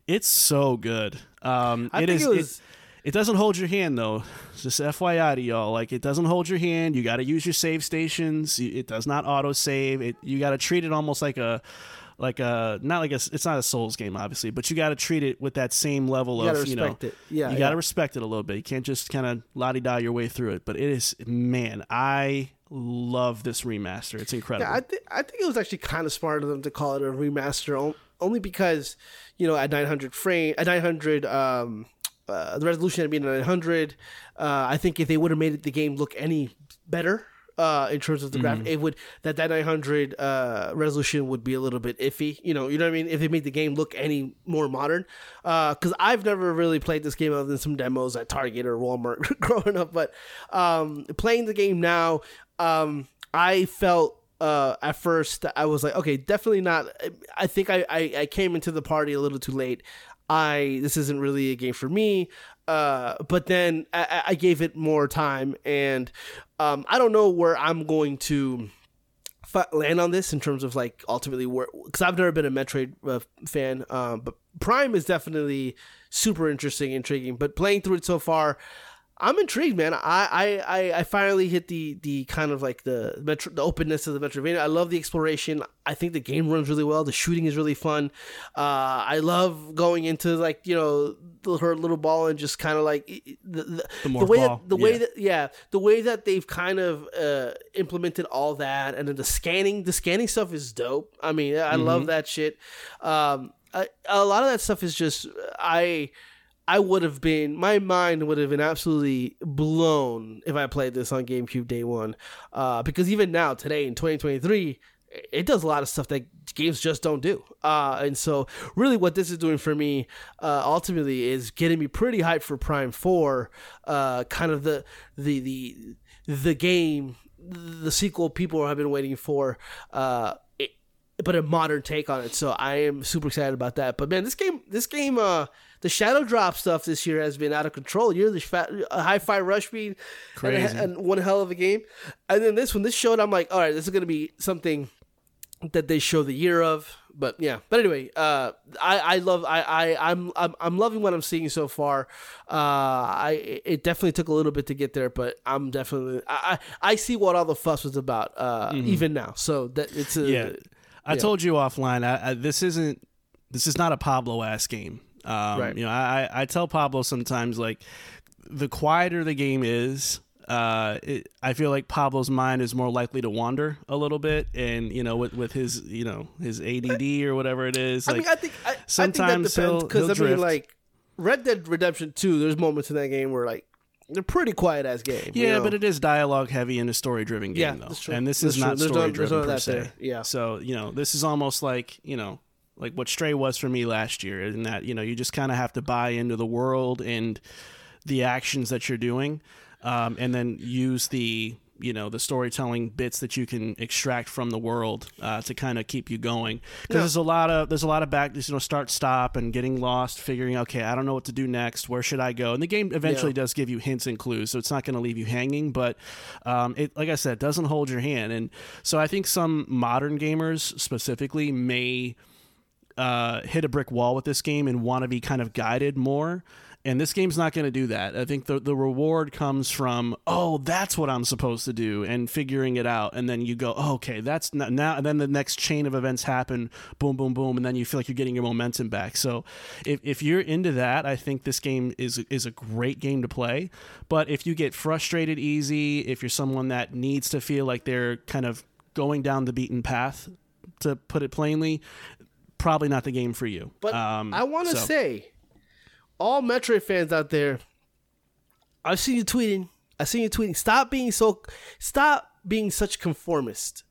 It's so good. Um, I it think is- it was- it doesn't hold your hand though. Just FYI to y'all, like it doesn't hold your hand. You got to use your save stations. It does not auto save. It you got to treat it almost like a like a not like a it's not a Souls game obviously, but you got to treat it with that same level You of you know it. Yeah, you got to respect it a little bit. You can't just kind of la di da your way through it. But it is man, I love this remaster. It's incredible. Yeah, I think I think it was actually kind of smart of them to call it a remaster, only because you know at 900 frame, at 900, um, uh, the resolution had been 900. Uh, I think if they would have made it, the game look any better. Uh, in terms of the graphic, it would that that 900 uh, resolution would be a little bit iffy. You know, you know what I mean. If they made the game look any more modern, because I've never really played this game other than some demos at Target or Walmart growing up. But um, playing the game now, um, I felt uh, at first I was like, okay, definitely not. I think I, I, I came into the party a little too late. I this isn't really a game for me. Uh, but then I- I gave it more time, and um, I don't know where I'm going to land on this in terms of like ultimately where because I've never been a Metroid uh, fan, um, but Prime is definitely super interesting, intriguing. But playing through it so far, I'm intrigued, man. I I, I, finally hit the the kind of like the metro, the openness of the Metroidvania. I love the exploration. I think the game runs really well. The shooting is really fun. Uh, I love going into like you know the, her little ball and just kind of like the the, the, way ball, that, the way yeah. that yeah the way that they've kind of uh, implemented all that and then the scanning the scanning stuff is dope. I mean I Mm-hmm. love that shit. Um, I, a lot of that stuff is just I. I would have been, my mind would have been absolutely blown if I played this on GameCube day one. Uh, because even now, today in 2023, it does a lot of stuff that games just don't do. Uh, and so, really, what this is doing for me uh, ultimately is getting me pretty hyped for Prime 4, uh, kind of the, the, the, the game, the sequel people have been waiting for. Uh, but a modern take on it. So I am super excited about that. But man, this game, this game, uh, the Shadow Drop stuff this year has been out of control. You're the fa- uh, Hi-Fi Rush being Crazy. And, and one hell of a game. And then this one, this showed, I'm like, all right, this is gonna be something that they show the year of. But yeah, but anyway, uh, I I love I I I'm I'm, I'm loving what I'm seeing so far. Uh, I it definitely took a little bit to get there, but I'm definitely I I, I see what all the fuss was about. Uh, even now, so that it's a Mm-hmm. Yeah, I yeah. told you offline. I, I, this isn't. This is not a Pablo ass game. Um, Right. You know, I, I tell Pablo sometimes like the quieter the game is. Uh, it, I feel like Pablo's mind is more likely to wander a little bit, and you know, with, with his you know his ADD or whatever it is. I mean, I think I, sometimes I think that depends because I mean, drift. like Red Dead Redemption Two. There's moments in that game where like they're pretty quiet ass game. you yeah, know? but it is dialogue heavy and a story driven game Yeah, though, and this That's is not true. There's no- story driven per se. there. Yeah. So you know, this is almost like you know, like what Stray was for me last year, in that you know you just kind of have to buy into the world and the actions that you're doing, um, and then use the you know the storytelling bits that you can extract from the world uh, to kind of keep you going. Because there's a lot of there's a lot of back you know start stop and getting lost figuring okay I don't know what to do next. Where should I go? And the game eventually Yeah. does give you hints and clues so it's not going to leave you hanging but um, it like I said doesn't hold your hand. And so I think some modern gamers specifically may uh, hit a brick wall with this game and want to be kind of guided more. And this game's not going to do that. I think the the reward comes from oh that's what I'm supposed to do and figuring it out, and then you go oh, okay that's not, now. And then the next chain of events happen, boom, boom, boom, and then you feel like you're getting your momentum back. So if, if you're into that, I think this game is is a great game to play. But if you get frustrated easy, if you're someone that needs to feel like they're kind of going down the beaten path, to put it plainly, probably not the game for you. But Um, I want to so- say, all Metroid fans out there, I've seen you tweeting. I've seen you tweeting. Stop being so. Stop being such conformist.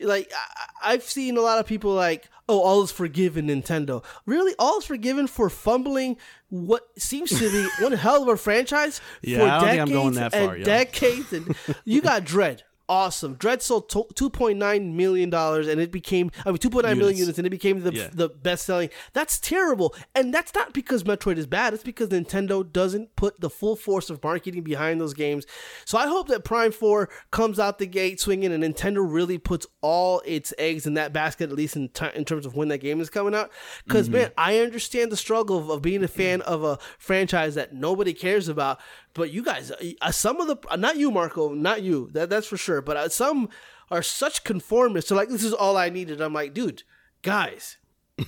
like I, I've seen a lot of people like, oh, all is forgiven, Nintendo. Really, all is forgiven for fumbling what seems to be one hell of a franchise Yeah, for I don't think decades I'm going that far, and yo. decades. And you got Dread. Awesome. Dread sold to- $2.9 million and it became, I mean, 2.9 million Units. and it became the, Yeah. the best selling. That's terrible. And that's not because Metroid is bad. It's because Nintendo doesn't put the full force of marketing behind those games. So I hope that Prime 4 comes out the gate swinging and Nintendo really puts all its eggs in that basket, at least in, t- in terms of when that game is coming out. Because, Mm-hmm. man, I understand the struggle of, of being a fan of a franchise that nobody cares about. But you guys, uh, some of the, uh, not you, Marco, not you, that, that's for sure. But uh, some are such conformists. They're like, this is all I needed. I'm like, dude, guys,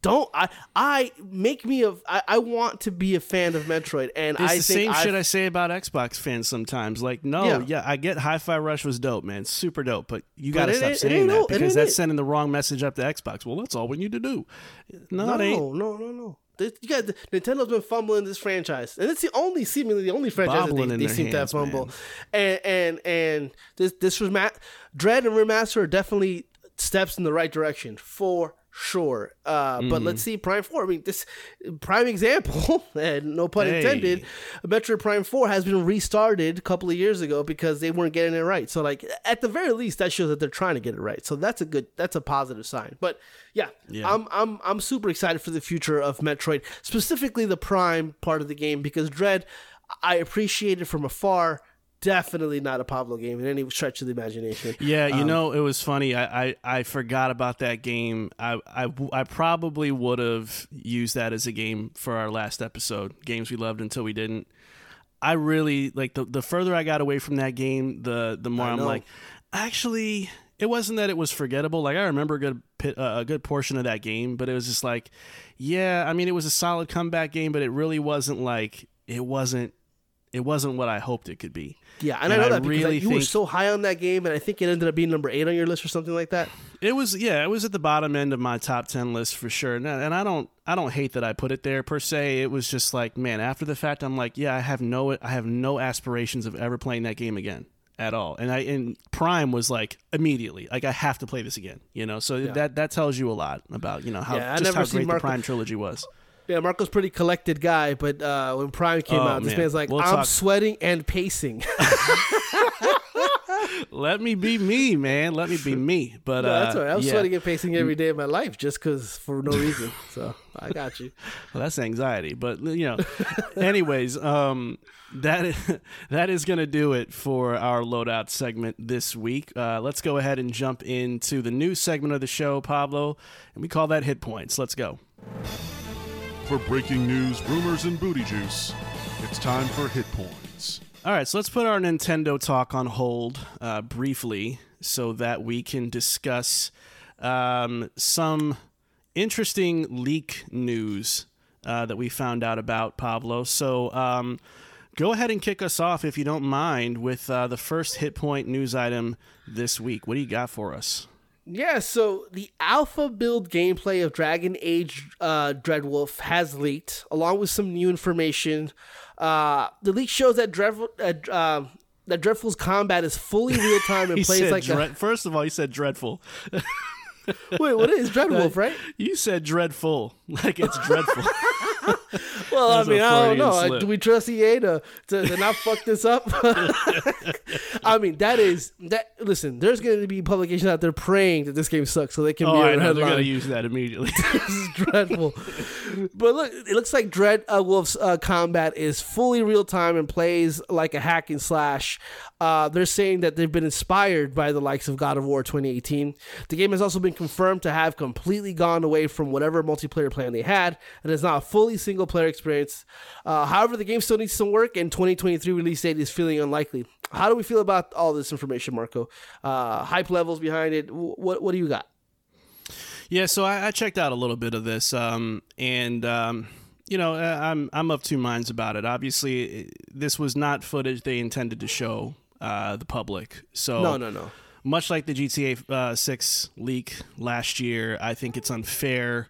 don't I I make me a I, I want to be a fan of Metroid and It's I the think same I've- shit I say about Xbox fans sometimes. Like, no, Yeah. yeah, I get Hi-Fi Rush was dope, man, super dope, but you got to it stop saying that no- because that's sending the wrong message up to Xbox. Well, that's all we need to do. No, no no no no You got Nintendo's been fumbling this franchise and it's the only seemingly the only franchise that Bobbling they, in they their seem to have hands, fumble man. and and and this this was Matt Dread and Remaster are definitely steps in the right direction for sure uh but Mm-hmm. let's see Prime 4 I mean this prime example and no pun Hey. intended Metroid Prime 4 has been restarted a couple of years ago because they weren't getting it right. So like at the very least that shows that they're trying to get it right. So that's a good that's a positive sign. But yeah, Yeah. I'm I'm I'm super excited for the future of Metroid, specifically the Prime part of the game because Dread I appreciate it from afar. Definitely not a Pablo game in any stretch of the imagination. Yeah, Um, you know, it was funny. I, I, I forgot about that game. I, I, I probably would have used that as a game for our last episode. Games we loved until we didn't. I really like the the further I got away from that game, the the more I I'm know. like, actually, it wasn't that it was forgettable. Like I remember a good pit, uh, a good portion of that game, but it was just like, yeah, I mean, it was a solid comeback game, but it really wasn't like it wasn't it wasn't what I hoped it could be. Yeah, and, I know I that because really like, you were so high on that game, and I think it ended up being number eight on your list or something like that. It was yeah, it was at the bottom end of my top ten list for sure. And, and I don't I don't hate that I put it there per se. It was just like man, after the fact, I'm like yeah, I have no I have no aspirations of ever playing that game again at all. And I and Prime was like immediately like I have to play this again. You know, so that that tells you a lot about you know how Yeah, just how great Marco- the Prime trilogy was. Yeah, Marco's pretty collected guy, but uh, when Prime came Oh, out, this man's like, We'll I'm talk- sweating and pacing. Let me be me, man. Let me be me. But No, that's uh, all right. I'm yeah. sweating and pacing every day of my life just because for no reason. So I got you. Well, that's anxiety, but you know. anyways, um, that is, that is going to do it for our loadout segment this week. Uh, let's go ahead and jump into the new segment of the show, Pablo, and we call that hit points. Let's go. For breaking news, rumors, and booty juice, it's time for Hit Points. All right, so let's put our Nintendo talk on hold uh, briefly so that we can discuss um, some interesting leak news uh, that we found out about, Pablo. So um, go ahead and kick us off, if you don't mind, with uh, the first hit point news item this week. What do you got for us? Yeah, so the alpha build gameplay of Dragon Age uh, Dreadwolf has leaked, along with some new information. Uh, the leak shows that Dreadful, uh, uh, that Dreadful's combat is fully real time and plays like dread- First of all, he said dreadful. wait. What is Dreadwolf, right? You said dreadful, like it's dreadful. Well, I mean, I don't know. Slip. Do we trust EA to, to, to not fuck this up? I mean, that is that. Listen, there's going to be publications out there praying that this game sucks, so they can oh, be I on know. They're going to use that immediately. this is dreadful. but look, it looks like Dread uh, Wolf's uh, combat is fully real time and plays like a hack and slash. Uh, they're saying that they've been inspired by the likes of God of War 2018. The game has also been confirmed to have completely gone away from whatever multiplayer plan they had, and is now a fully single player experience. Uh, however, the game still needs some work, and 2023 release date is feeling unlikely. How do we feel about all this information, Marco? Uh, hype levels behind it. Wh- What what do you got? Yeah, so I, I checked out a little bit of this, um, and um, you know, I'm I'm of two minds about it. Obviously, this was not footage they intended to show uh, the public. So No, no, no. much like the GTA uh, Six leak last year, I think it's unfair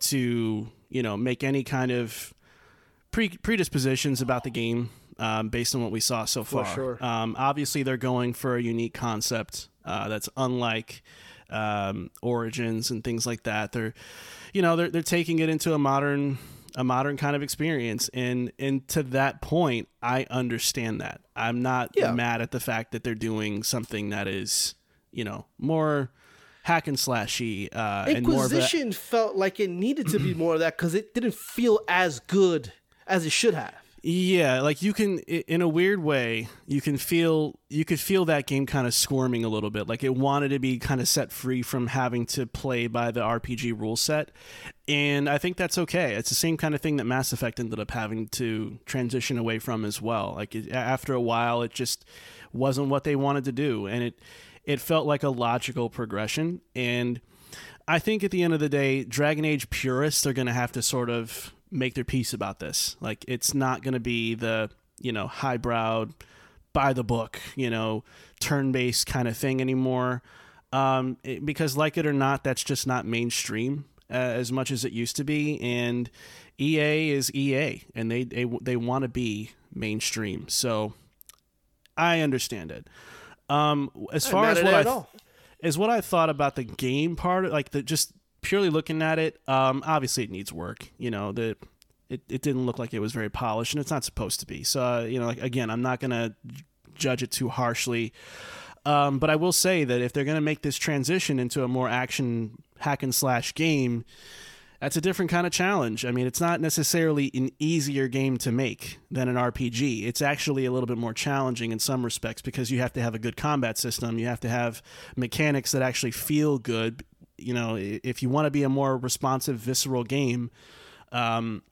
to you know make any kind of pre- predispositions about the game um, based on what we saw so far. sure. Um, obviously, they're going for a unique concept uh, that's unlike um, Origins and things like that. They're, you know, they're they're taking it into a modern a modern kind of experience, and and to that point, I understand that. I'm not Yeah. mad at the fact that they're doing something that is, you know, more hack and slashy uh, and more of a, Inquisition felt like it needed to be more of that because it didn't feel as good as it should have. Yeah, like you can in a weird way, you can feel you could feel that game kind of squirming a little bit. Like it wanted to be kind of set free from having to play by the RPG rule set. And I think that's okay. It's the same kind of thing that Mass Effect ended up having to transition away from as well. Like it, after a while it just wasn't what they wanted to do and it it felt like a logical progression and I think at the end of the day, Dragon Age purists are going to have to sort of make their peace about this. Like, it's not going to be the, you know, highbrow, by the book, you know, turn based kind of thing anymore. Um, it- because, like it or not, that's just not mainstream uh, as much as it used to be. And EA is EA, and they, they, they want to be mainstream. So I understand it. Um, as far as at what I is what I thought about the game part, like the just purely looking at it. Um, obviously, it needs work. You know, the it, it didn't look like it was very polished, and it's not supposed to be. So, uh, you know, like, again, I'm not gonna judge it too harshly. Um, but I will say that if they're gonna make this transition into a more action hack and slash game, that's a different kind of challenge. I mean, it's not necessarily an easier game to make than an RPG. It's actually a little bit more challenging in some respects because you have to have a good combat system. You have to have mechanics that actually feel good. You know, if you want to be a more responsive, visceral game, um,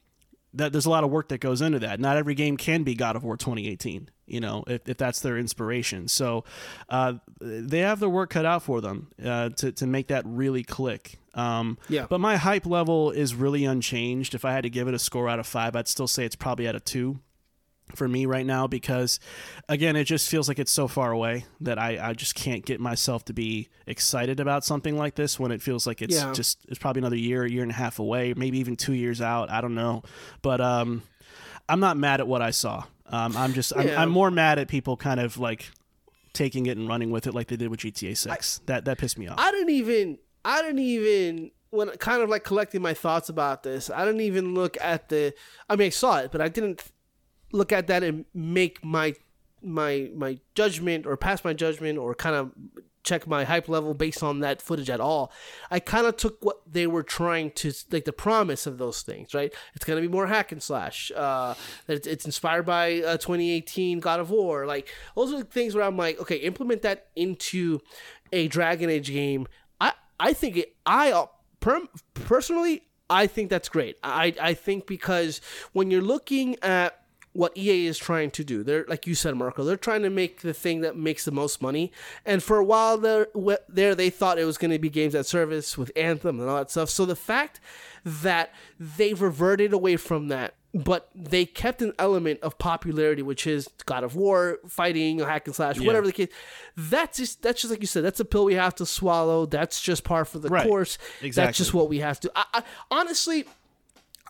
that there's a lot of work that goes into that. Not every game can be God of War 2018. You know, if, if that's their inspiration. So uh, they have their work cut out for them uh, to to make that really click. Um, Yeah. But my hype level is really unchanged. If I had to give it a score out of five, I'd still say it's probably at a two for me right now because again it just feels like it's so far away that I, I just can't get myself to be excited about something like this when it feels like it's Yeah. just it's probably another year year and a half away maybe even two years out i don't know but um i'm not mad at what i saw um i'm just I'm, Yeah. I'm more mad at people kind of like taking it and running with it like they did with gta 6 that that pissed me off I didn't even I didn't even when kind of like collecting my thoughts about this. I didn't even look at the I mean I saw it, but I didn't look at that and make my my my judgment or pass my judgment or kind of check my hype level based on that footage at all. I kind of took what they were trying to like the promise of those things, right? It's going to be more hack and slash. Uh, it's, it's inspired by uh, 2018 God of War. Like those are the things where I'm like, okay, implement that into a Dragon Age game. I I think it. I uh, per, personally, I think that's great. I I think because when you're looking at what EA is trying to do. They're like you said, Marco. They're trying to make the thing that makes the most money. And for a while there, there they thought it was going to be games at service with Anthem and all that stuff. So the fact that they've reverted away from that, but they kept an element of popularity, which is God of War, fighting, hack and slash, whatever the case. That's just that's just like you said. That's a pill we have to swallow. That's just par for the Right. course. That's just what we have to. I, I, honestly,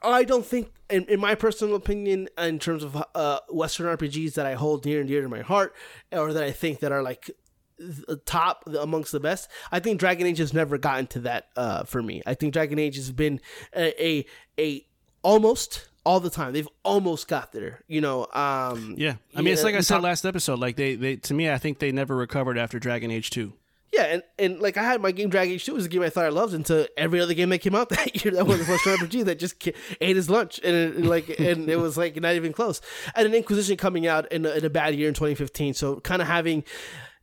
I don't think, in, in my personal opinion, in terms of uh, Western RPGs that I hold near and dear to my heart, or that I think that are like the top amongst the best, I think Dragon Age has never gotten to that uh, for me. I think Dragon Age has been a, a a almost all the time. They've almost got there. You know. Um, yeah i mean it's like i said last episode like they, they to me i think they never recovered after dragon age 2 Yeah, and, and like I had my game Dragon Age 2 was a game I thought I loved until every other game that came out that year that was the first RPG that just ate his lunch and it, like and it was like not even close. And an Inquisition coming out in a, in a bad year in 2015, so kind of having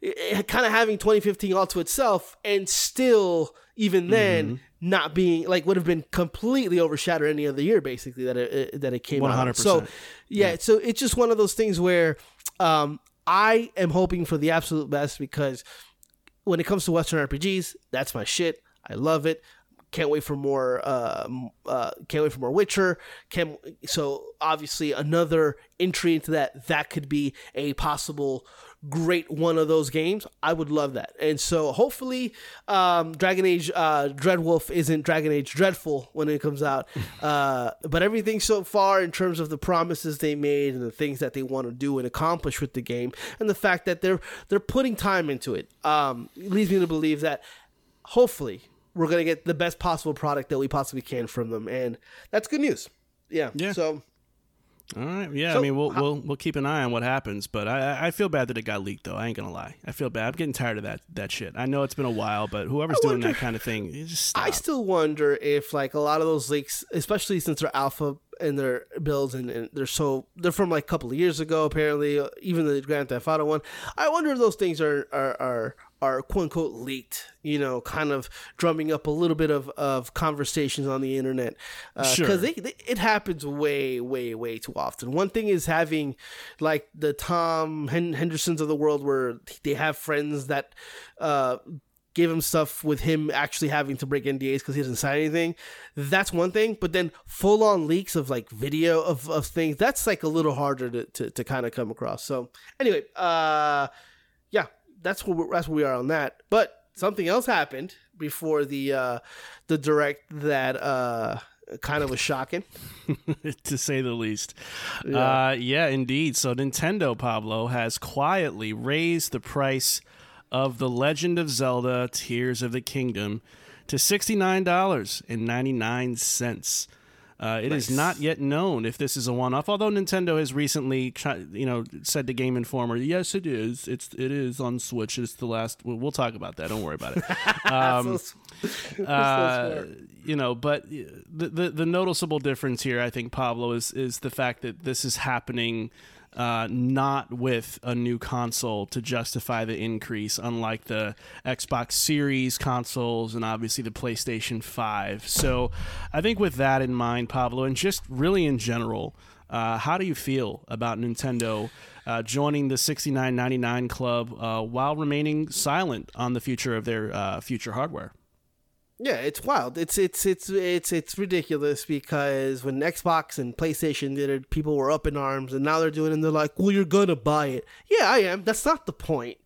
kind of having 2015 all to itself and still even then not being like would have been completely overshadowed any other year basically that it, that it came out. 100%. So yeah, so it's just one of those things where um I am hoping for the absolute best because when it comes to Western RPGs, that's my shit. I love it. Can't wait for more. Uh, uh, can't wait for more Witcher. Can so obviously another entry into that that could be a possible great one of those games, I would love that. And so hopefully, um, Dragon Age uh, Dreadwolf isn't Dragon Age Dreadful when it comes out. Uh, but everything so far in terms of the promises they made and the things that they want to do and accomplish with the game, and the fact that they're they're putting time into it, um, leads me to believe that hopefully we're gonna get the best possible product that we possibly can from them, and that's good news. Yeah. Yeah. So All right. Yeah. So, I mean, we'll how- we'll we'll keep an eye on what happens, but I I- feel bad that it got leaked though. I ain't gonna lie. I feel bad. I'm getting tired of that that shit. I know it's been a while, but whoever's I doing that kind of thing, just stop. I still wonder if like a lot of those leaks, especially since they're alpha and their builds and, and they're so they're from like a couple of years ago apparently, even the Grand Theft Auto one. I wonder if those things are are are, are quote unquote leaked. You know, kind of drumming up a little bit of, of conversations on the internet because Sure. they, it happens way way way too often. One thing is having like the Tom Hendersons of the world where they have friends that. Uh, give him stuff with him actually having to break NDAs because he doesn't sign anything. That's one thing. But then full on leaks of like video of, of things, that's like a little harder to, to, to kind of come across. So anyway, uh, yeah, that's what we're, that's where we are on that. But something else happened before the uh, the direct that uh, kind of was shocking. to say the least. Yeah. Uh, yeah, indeed. So Nintendo Pablo has quietly raised the price of The Legend of Zelda: Tears of the Kingdom to sixty nine dollars and ninety nine cents. Uh, it is not yet known if this is a one-off. Although Nintendo has recently, you know, said to Game Informer, "Yes, it is. It's it is on Switch. It's the last. We'll, we'll talk about that. Don't worry about it." Um, uh, you know, but the, the the noticeable difference here, I think, Pablo, is is the fact that this is happening uh, not with a new console to justify the increase, unlike the Xbox Series consoles and obviously the PlayStation Five. So, I think with that in mind, Pablo, and just really in general. Uh, how do you feel about Nintendo uh, joining the 69.99 club uh, while remaining silent on the future of their uh, future hardware? Yeah, it's wild. It's it's it's it's it's ridiculous because when Xbox and PlayStation did it, people were up in arms, and now they're doing it, and they're like, "Well, you're gonna buy it." Yeah, I am. That's not the point.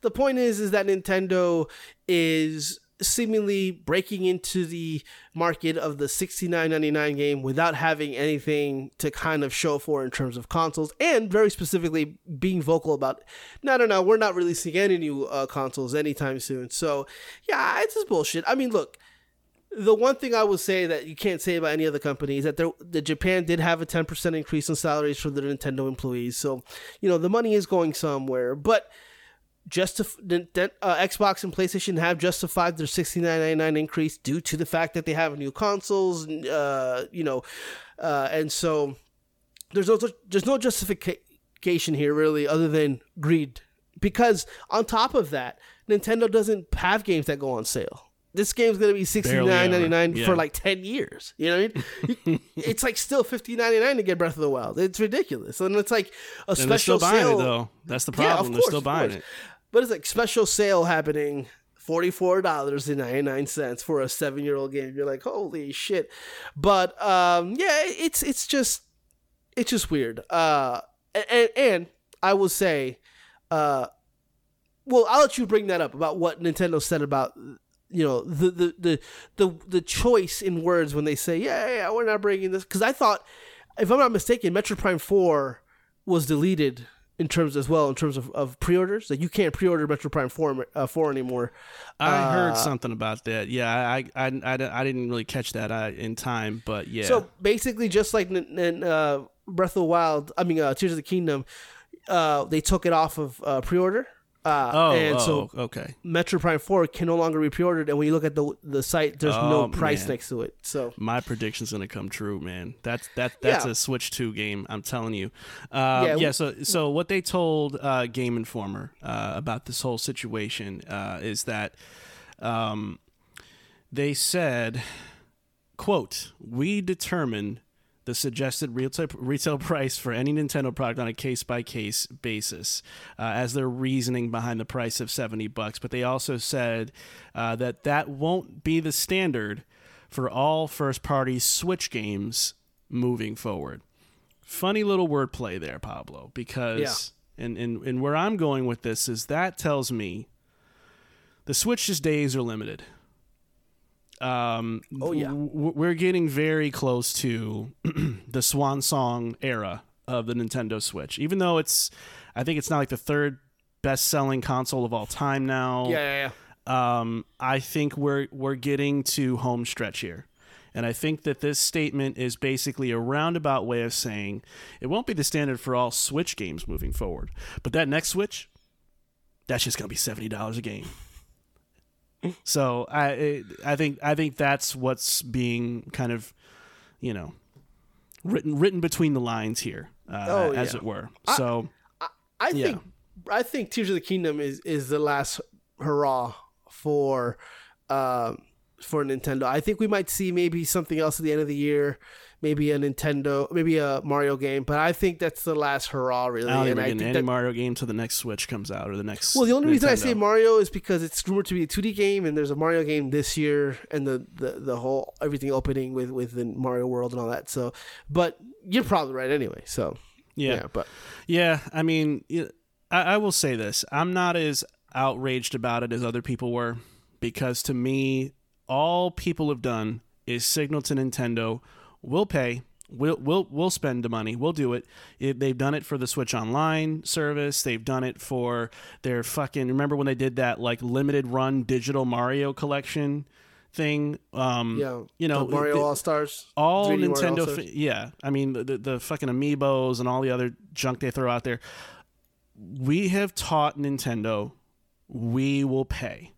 The point is, is that Nintendo is seemingly breaking into the market of the 69.99 game without having anything to kind of show for in terms of consoles and very specifically being vocal about no no no we're not releasing any new uh, consoles anytime soon so yeah it's just bullshit i mean look the one thing I will say that you can't say about any other company is that there, the Japan did have a 10% increase in salaries for the Nintendo employees. So, you know, the money is going somewhere. But just uh, Xbox and PlayStation have justified their 69.99 increase due to the fact that they have new consoles, uh, you know, uh, and so there's no there's no justification here really other than greed. Because on top of that, Nintendo doesn't have games that go on sale. This game's gonna be sixty nine ninety nine Yeah. for like ten years. You know what I mean? it's like still fifty ninety nine to get Breath of the Wild. It's ridiculous, and it's like a And they're special still sale. it though. That's the Yeah, problem. of they're course, still of buying it. But it's like special sale happening, forty four dollars and ninety nine cents for a seven year old game. You're like, holy shit! But um, yeah, it's it's just it's just weird. Uh, and and I will say, uh, well, I'll let you bring that up about what Nintendo said about you know the the the the, the choice in words when they say, yeah, yeah, yeah, we're not bringing this because I thought, if I'm not mistaken, Metro Prime Four was deleted in terms as well in terms of, of pre-orders that you can't pre-order Metro Prime 4, uh, 4 anymore. I heard Uh, something about that. Yeah, I I, I, I didn't really catch that uh, in time, but yeah. So basically, just like in, in, uh, Breath of the Wild, I mean uh, Tears of the Kingdom, uh, they took it off of uh, pre-order. Uh, oh, and oh, so okay. Metro Prime 4 can no longer be pre-ordered, and when you look at the the site, there's Oh, no price man. next to it. So My prediction's gonna come true, man. That's that that's Yeah. a Switch Two game. I'm telling you. Uh, Yeah, yeah. So so what they told uh, Game Informer uh, about this whole situation uh, is that um, they said, "quote We determine." The suggested retail, retail price for any Nintendo product on a case by case basis, uh, as their reasoning behind the price of seventy bucks. But they also said uh, that that won't be the standard for all first party Switch games moving forward. Funny little wordplay there, Pablo, because And, and and where I'm going with this is that tells me the Switch's days are limited. Um, Oh, yeah. w- we're getting very close to the swan song era of the Nintendo Switch. Even though it's, I think it's not like the third best selling console of all time now. Yeah, yeah, yeah. Um, I think we're we're getting to home stretch here. And I think that this statement is basically a roundabout way of saying it won't be the standard for all Switch games moving forward. But that next Switch, that's just gonna be seventy dollars a game. So I I think I think that's what's being kind of, you know, written written between the lines here, uh, Oh, as yeah. it were. So I Yeah. think I think Tears of the Kingdom is is the last hurrah for um for Nintendo. I think we might see maybe something else at the end of the year, maybe a Nintendo, maybe a Mario game, but I think that's the last hurrah really. I don't and I think any that, Mario game till the next Switch comes out or the next. well, the only reason I say Mario is because it's rumored to be a 2D game, and there's a Mario game this year, and the, the, the whole everything opening with with the Mario World and all that. So, but you're probably right anyway. So yeah. yeah but Yeah, I mean, I will say this: I'm not as outraged about it as other people were, because to me, all people have done is signal to Nintendo, "We'll pay, we'll we'll we'll spend the money, we'll do it." it. They've done it for the Switch Online service. They've done it for their fucking. Remember when they did that like limited run digital Mario collection thing? Um, yeah, you know, the Mario All Stars, all Nintendo, All-Stars. yeah. I mean, the, the the fucking amiibos and all the other junk they throw out there. We have taught Nintendo we will pay,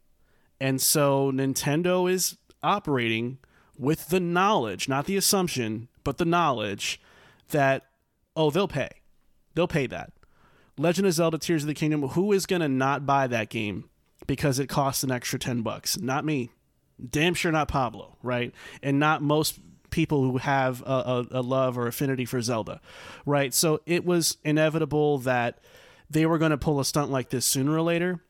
and so Nintendo is operating with the knowledge, not the assumption, but the knowledge that oh they'll pay, they'll pay that. Legend of Zelda: Tears of the Kingdom. Who is gonna not buy that game because it costs an extra ten bucks? Not me damn sure not Pablo, right? And not most people who have a, a, a love or affinity for Zelda, right? So it was inevitable that they were going to pull a stunt like this sooner or later.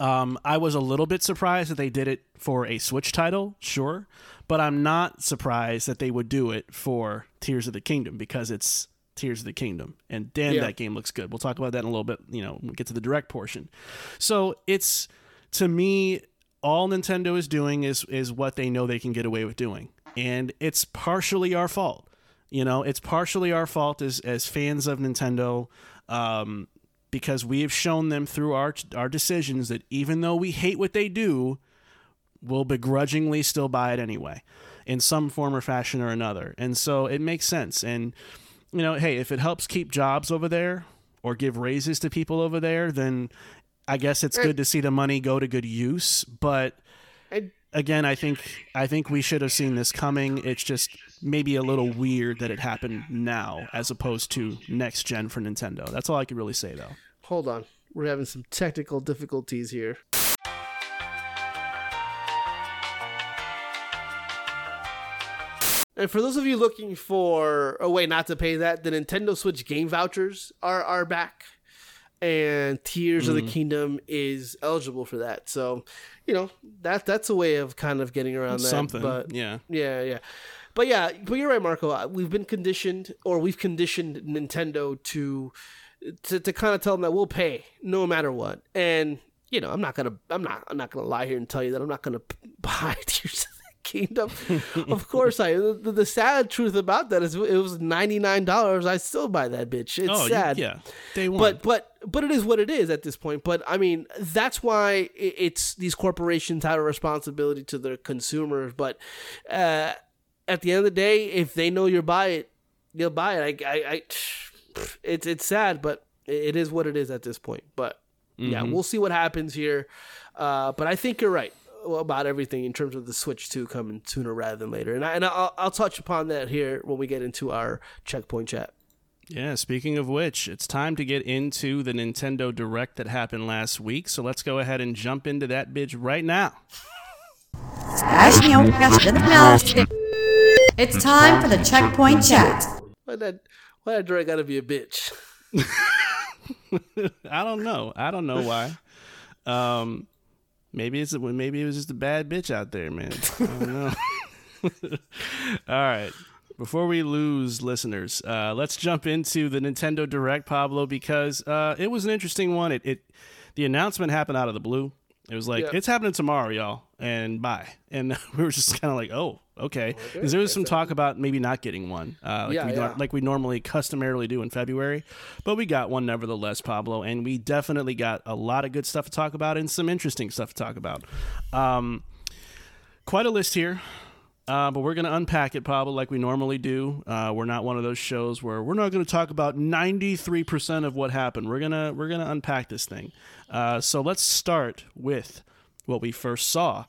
Um, I was a little bit surprised that they did it for a Switch title, sure, but I'm not surprised that they would do it for Tears of the Kingdom because it's Tears of the Kingdom, and damn, Yeah. that game looks good. We'll talk about that in a little bit. You know, when we get to the direct portion. So it's to me, all Nintendo is doing is is what they know they can get away with doing, and it's partially our fault. You know, it's partially our fault as as fans of Nintendo, um, because we have shown them through our our decisions that even though we hate what they do, we'll begrudgingly still buy it anyway, in some form or fashion or another. And so it makes sense. And you know, hey, if it helps keep jobs over there or give raises to people over there, then I guess it's good to see the money go to good use. But again, I think I think we should have seen this coming. It's just maybe a little weird that it happened now as opposed to next gen for Nintendo. That's all I could really say though. Hold on, we're having some technical difficulties here. And for those of you looking for a way not to pay that, the Nintendo Switch game vouchers are are back, and Tears Mm. of the Kingdom is eligible for that. So, you know that that's a way of kind of getting around that. Something. but yeah. yeah, yeah. But yeah, but you're right, Marco. Uh, We've been conditioned, or we've conditioned Nintendo to to, to kind of tell them that we'll pay no matter what. And you know, I'm not gonna, I'm not, I'm not gonna lie here and tell you that I'm not gonna buy Tears of the Kingdom. of course, I. The, the sad truth about that is, it was ninety nine dollars. I still buy that bitch. It's oh, you- sad yeah. Day one. but but but it is what it is at this point but i mean that's why it's these corporations have a responsibility to their consumers but uh at the end of the day if they know you'll buy it you'll buy it i i, I it's it's sad but it is what it is at this point. But yeah we'll see what happens here. Uh but i think you're right about everything in terms of the switch 2 coming sooner rather than later. And, I, and I'll, I'll touch upon that here when we get into our checkpoint chat. Yeah, speaking of which, it's time to get into the Nintendo Direct that happened last week. So let's go ahead and jump into that bitch right now. It's time for the checkpoint chat. why that why Dre gotta be a bitch I don't know. I don't know why. Um, maybe it's maybe it was just a bad bitch out there, man. I don't know. All right. before we lose listeners, uh, let's jump into the Nintendo Direct, Pablo, because uh, it was an interesting one. It, it the announcement happened out of the blue. It was like it's happening tomorrow, y'all, and bye. And we were just kind of like, oh, okay, because there was some talk about maybe not getting one, uh, like Yeah, we nor- yeah. like we normally customarily do in February, but we got one nevertheless, Pablo, and we definitely got a lot of good stuff to talk about and some interesting stuff to talk about. Um, quite a list here. Uh, but we're going to unpack it, Pablo, like we normally do. Uh, we're not one of those shows where we're not going to talk about 93% of what happened. We're going to we're to unpack this thing. Uh, so let's start with what we first saw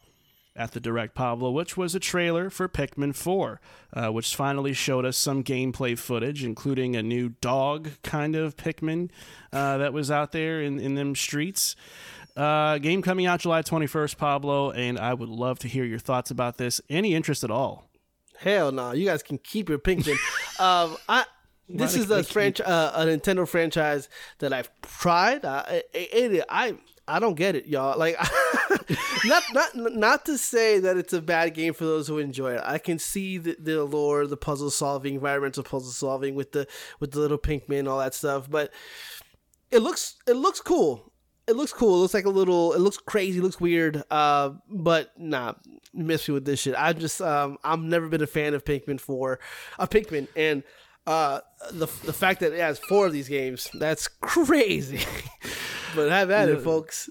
at the Direct Pablo, which was a trailer for Pikmin 4, uh, which finally showed us some gameplay footage, including a new dog kind of Pikmin uh, that was out there in, in them streets. Uh, game coming out July 21st, Pablo, and I would love to hear your thoughts about this. Any interest at all? Hell no, you guys can keep your Pikmin. um, I this is a franchise, uh, a Nintendo franchise that I've tried. I, I, I, I don't get it, y'all. Like, not not not to say that it's a bad game for those who enjoy it. I can see the, the allure, the puzzle solving, environmental puzzle solving with the with the little Pinkman, all that stuff. But it looks it looks cool. It looks cool. It looks like a little. It looks crazy. It looks weird. Uh, but nah, miss me with this shit. I just um, I've never been a fan of Pikmin four, uh, Pikmin, and uh, the the fact that it has four of these games, that's crazy. But have at it, folks.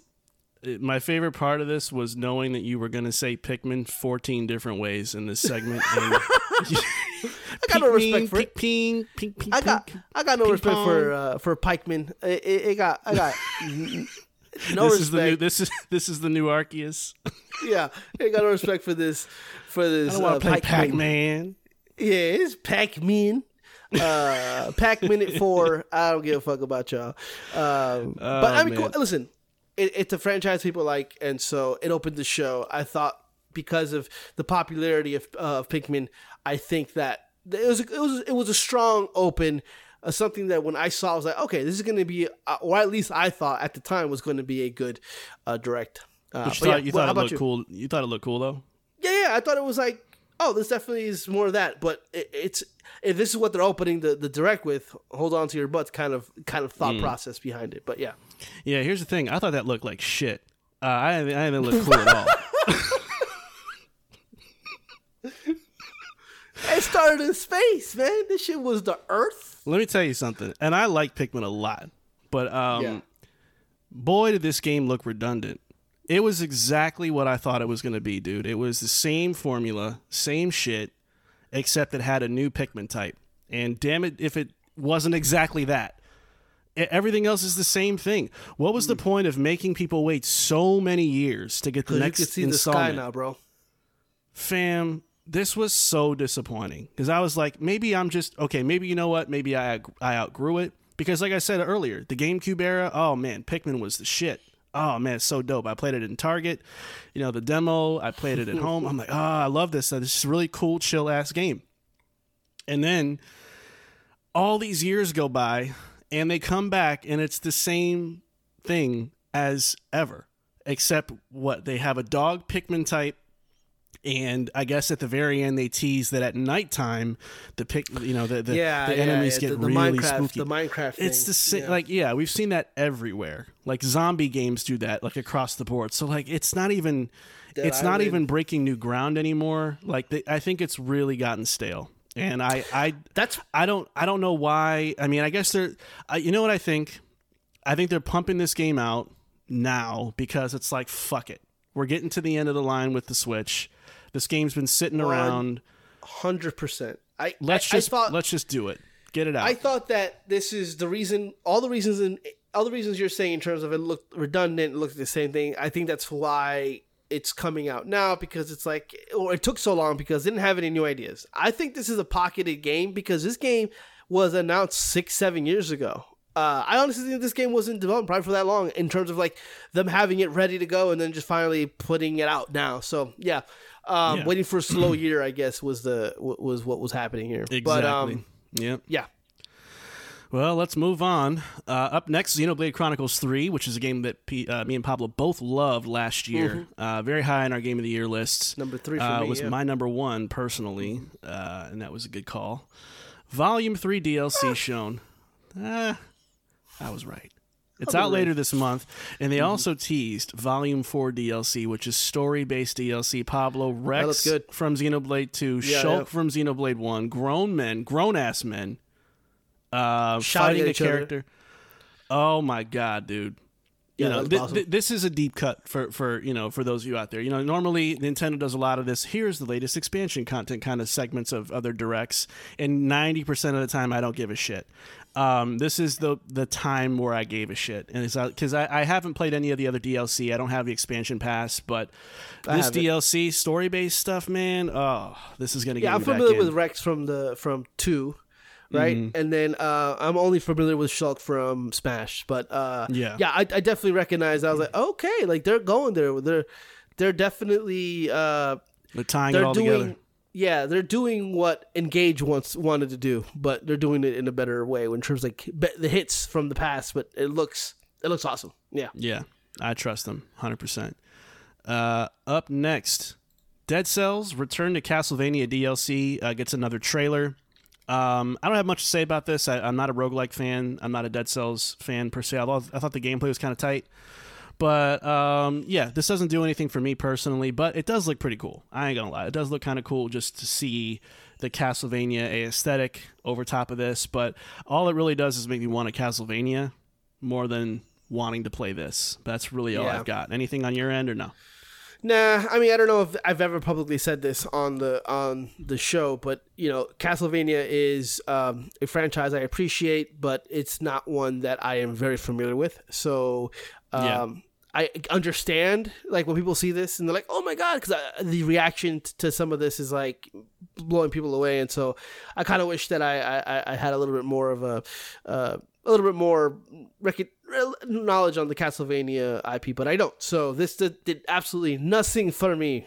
My favorite part of this was knowing that you were going to say Pikmin 14 different ways in this segment. And I got no respect for it. Ping, ping, ping, I got. I got no respect pong. for uh, for Pikeman. It, it, it got I got no this respect. is the new. This is this is the new Arceus. yeah, I got no respect for this for this. I don't want uh, to play Pac Man. Yeah, it's Pac-Man. Uh, Pac Minute Four. I don't give a fuck about y'all. Um, but I mean, Oh, cool. listen, it, it's a franchise people like, and so it opened the show. I thought because of the popularity of uh, of Pikmin, I think that it was it was it was a strong open. Uh, something that when I saw, I was like, okay, this is going to be, uh, or at least I thought at the time was going to be a good uh, direct. Uh, you thought yeah, you thought how it looked you? cool. You thought it looked cool though. Yeah, yeah. I thought it was like, oh, this definitely is more of that. But it, it's if this is what they're opening the, the direct with, hold on to your butts kind of kind of Mm. thought process behind it. But yeah, Yeah. Here's the thing. I thought that looked like shit. Uh, I I didn't look cool at all. it started in space, man. This shit was the Earth. Let me tell you something. And I like Pikmin a lot, but um, Yeah. boy, did this game look redundant. It was exactly what I thought it was going to be, dude. It was the same formula, same shit, except it had a new Pikmin type. And damn it, if it wasn't exactly that. Everything else is the same thing. What was the hmm. point of making people wait so many years to get the Because you next can see the sky installment? now, bro. fam this was so disappointing because i was like maybe i'm just okay maybe you know what maybe i i outgrew it because like i said earlier the gamecube era oh man pikmin was the shit oh man it's so dope. I played it in target you know the demo. I played it at home. I'm like oh i love this this is a really cool chill ass game. And then all these years go by and they come back and it's the same thing as ever except what? They have a dog pikmin type and I guess at the very end they tease that at nighttime the pick you know the the, Yeah, the enemies yeah, get the- the really Minecraft- spooky. the Minecraft It's the same. yeah. Like yeah, we've seen that everywhere. Like zombie games do that like across the board. So like it's not even it's not even breaking new ground anymore. Like the, I think it's really gotten stale. And I I That's I don't I don't know why. I mean, I guess they're uh, you know what I think? I think they're pumping this game out now because it's like fuck it. We're getting to the end of the line with the Switch. This game's been sitting around. hundred percent. I Let's I, just I thought let's just do it. Get it out. I thought that this is the reason. All the reasons and all the reasons you're saying in terms of it looked redundant, it looked the same thing. I think that's why it's coming out now because it's like, or it took so long because didn't have any new ideas. I think this is a pocketed game because this game was announced six, seven years ago. Uh, I honestly think this game wasn't developed probably for that long in terms of like them having it ready to go and then just finally putting it out now. So yeah, um, Yeah. waiting for a slow year, I guess was the was what was happening here. exactly. But um, yep. yeah, Well, let's move on. Uh, up next, Xenoblade Chronicles 3, which is a game that P- uh, me and Pablo both loved last year. Uh, very high on our Game of the Year lists. Mm-hmm. Number three for uh, me, was yeah. my number one personally, uh, and that was a good call. Volume 3 DLC shown. Ah, I was right. It's out later this month, and Mm-hmm. they also teased Volume 4 DLC, which is story based DLC. Pablo, Rex from Xenoblade 2, Yeah, Shulk yeah. from Xenoblade 1, grown men, grown ass men, uh, Shouting fighting a each other. character. Oh my god, dude! You Yeah, know, thi- awesome. thi- this is a deep cut for for you know for those of you out there. You know, normally Nintendo does a lot of this. Here's the latest expansion content kind of segments of other directs, and ninety percent of the time I don't give a shit. Um, this is the the time where I gave a shit, and it's because I, I haven't played any of the other DLC. I don't have the expansion pass, but this it. DLC story based stuff, man. Oh, this is gonna get Yeah, I'm familiar with Rex from the from two, right? Mm-hmm. And then uh, I'm only familiar with Shulk from Smash. But uh, Yeah. yeah, I, I definitely recognize. I was like, okay, like they're going there. They're they're definitely uh, They're tying it they're all doing. together. Yeah, they're doing what Engage once wanted to do, but they're doing it in a better way in terms of like the hits from the past. But it looks it looks awesome. Yeah. Yeah, I trust them 100%. Uh, up next, Dead Cells Return to Castlevania DLC uh, gets another trailer. Um, I don't have much to say about this. I, I'm not a roguelike fan. I'm not a Dead Cells fan per se. Although I thought the gameplay was kind of tight. But um, yeah, this doesn't do anything for me personally, but it does look pretty cool. I ain't gonna lie, it does look kind of cool just to see the Castlevania aesthetic over top of this. But all it really does is make me want a Castlevania more than wanting to play this. That's really all Yeah. I've got. Anything on your end or no? Nah, I mean I don't know if I've ever publicly said this on the on the show, but you know, Castlevania is um, a franchise I appreciate, but it's not one that I am very familiar with. So, um, Yeah. I understand like when people see this and they're like, "Oh my god!" Because the reaction t- to some of this is like blowing people away, and so I kind of wish that I, I I had a little bit more of a uh, a little bit more rec- knowledge on the Castlevania IP, but I don't. So this did, did absolutely nothing for me.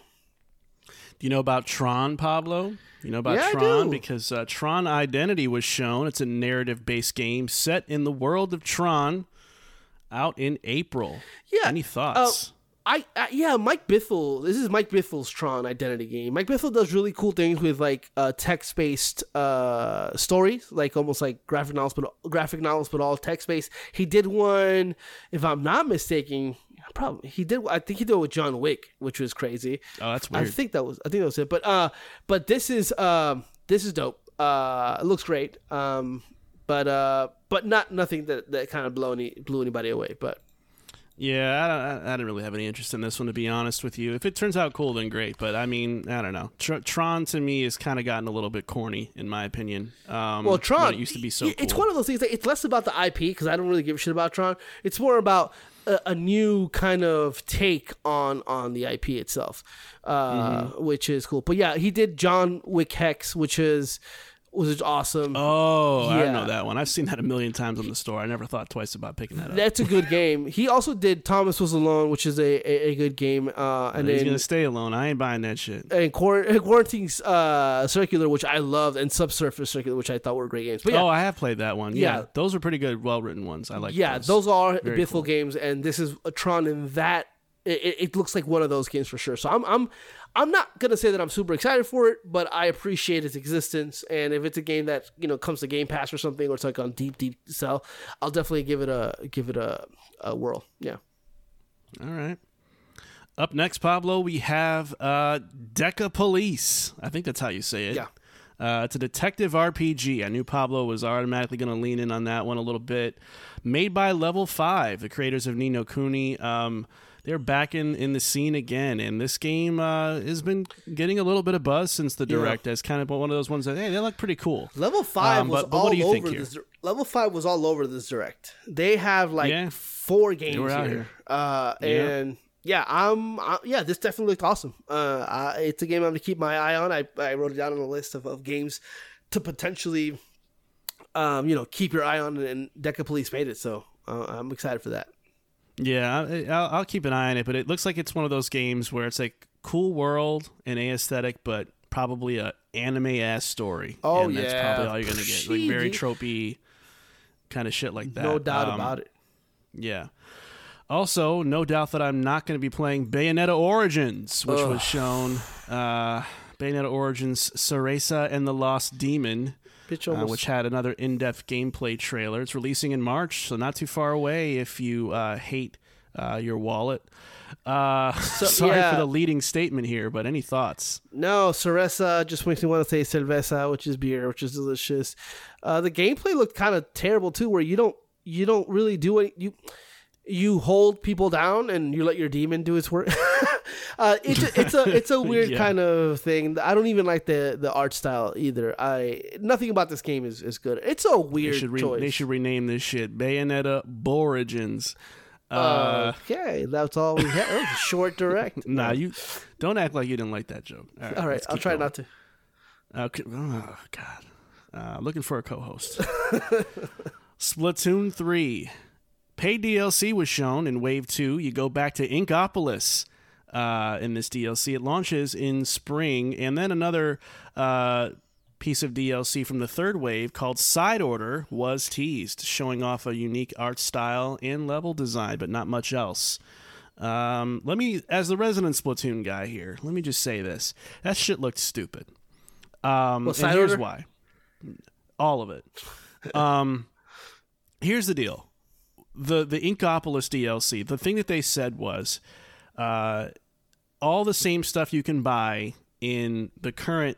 Do you know about Tron, Pablo? You know about Yeah, Tron because uh, Tron Identity was shown. It's a narrative-based game set in the world of Tron, out in April. Yeah, Any thoughts? I, I yeah, Mike Bithell. This is Mike Bithell's Tron Identity game. Mike Bithell does really cool things with like uh, text based uh, stories, like almost like graphic novels, but graphic novels, but all text based. He did one, if I'm not mistaken. Probably he did. I think he did it with John Wick, which was crazy. oh, that's weird. I think that was I think that was it. But uh but this is um this is dope. Uh it looks great. Um but uh but not nothing that, that kind of blew any blew anybody away. But Yeah, I, don't, I, I didn't really have any interest in this one, to be honest with you. If it turns out cool, then great. But I mean, I don't know. Tr- Tron to me has kind of gotten a little bit corny, in my opinion. Um, well Tron it used to be so. It's cool. one of those things that it's less about the IP because I don't really give a shit about Tron. It's more about a, a new kind of take on on the IP itself, uh, Mm-hmm. which is cool. But yeah, he did John Wick Hex, which is was it awesome. Oh, I don't know that one. I've seen that a million times on the store. I never thought twice about picking that up. That's a good game. He also did Thomas Was Alone, which is a, a, a good game. Uh, and He's then gonna stay alone. I ain't buying that shit. and Quar- Quarantine's uh, Circular, which I loved, and Subsurface Circular, which I thought were great games. But yeah, Oh, I have played that one. Yeah, Yeah. those are pretty good, well written ones. I like. yeah, those. those are Very Bithell cool. games, and this is a Tron in that. It, it- it looks like one of those games for sure. So I'm I'm I'm not gonna say that I'm super excited for it, but I appreciate its existence. And if it's a game that you know comes to Game Pass or something, or it's like on deep deep sell, I'll definitely give it a give it a, a whirl. Yeah. All right. Up next, Pablo, we have uh, Decapolice. I think that's how you say it. Yeah. Uh, it's a detective RPG. I knew Pablo was automatically going to lean in on that one a little bit. Made by Level 5, the creators of Ni no Kuni. Um, they're back in, in the scene again, and this game uh, has been getting a little bit of buzz since the direct as kind of one of those ones that, hey, they look pretty cool. Level five Um, was but- but all what do you think over here? this. Level five was all over this direct. They have like Yeah. four games here, here. Uh, Yeah. and yeah, I'm I, yeah. This definitely looked awesome. Uh, I, it's a game I'm gonna keep my eye on. I, I wrote it down on a list of, of games to potentially, um, you know, keep your eye on. And Decapolice made it, so uh, I'm excited for that. Yeah, I'll, I'll keep an eye on it, but it looks like it's one of those games where it's like cool world and aesthetic, but probably a anime ass story. Oh, and that's yeah. probably all you're gonna get. Like very tropey. kind of shit like that. no doubt Um, about it. Yeah. Also, no doubt that I'm not going to be playing Bayonetta Origins, which was shown. Uh, Bayonetta Origins Cereza and the Lost Demon, uh, which had another in depth gameplay trailer. It's releasing in March, so not too far away if you uh, hate uh, your wallet. Uh, sorry yeah. for the leading statement here, but any thoughts? No, Cereza just makes me want to say cerveza, which is beer, which is delicious. Uh, the gameplay looked kind of terrible too, where you don't you don't really do any you you hold people down and you let your demon do its work. uh, it's a, it's a it's a weird Yeah. kind of thing. I don't even like the the art style either. I nothing about this game is, is good. It's a They weird should, re- choice. they should rename this shit Bayonetta Borigins. Uh, okay, that's all we have. That short direct. Nah, you don't act like you didn't like that joke. All right, All right, I'll try going. not to. Okay. Oh God. Uh, looking for a co-host. Splatoon three. Paid DLC was shown in Wave Two. You go back to Inkopolis uh, in this DLC. It launches in spring, and then another uh, piece of DLC from the third wave called Side Order was teased, showing off a unique art style and level design, but not much else. Um, let me, as the resident Splatoon guy here, let me just say this: that shit looked stupid. Um, Well, and here's Order? why. All of it. Um, here's the deal: the the Inkopolis DLC. The thing that they said was, uh, all the same stuff you can buy in the current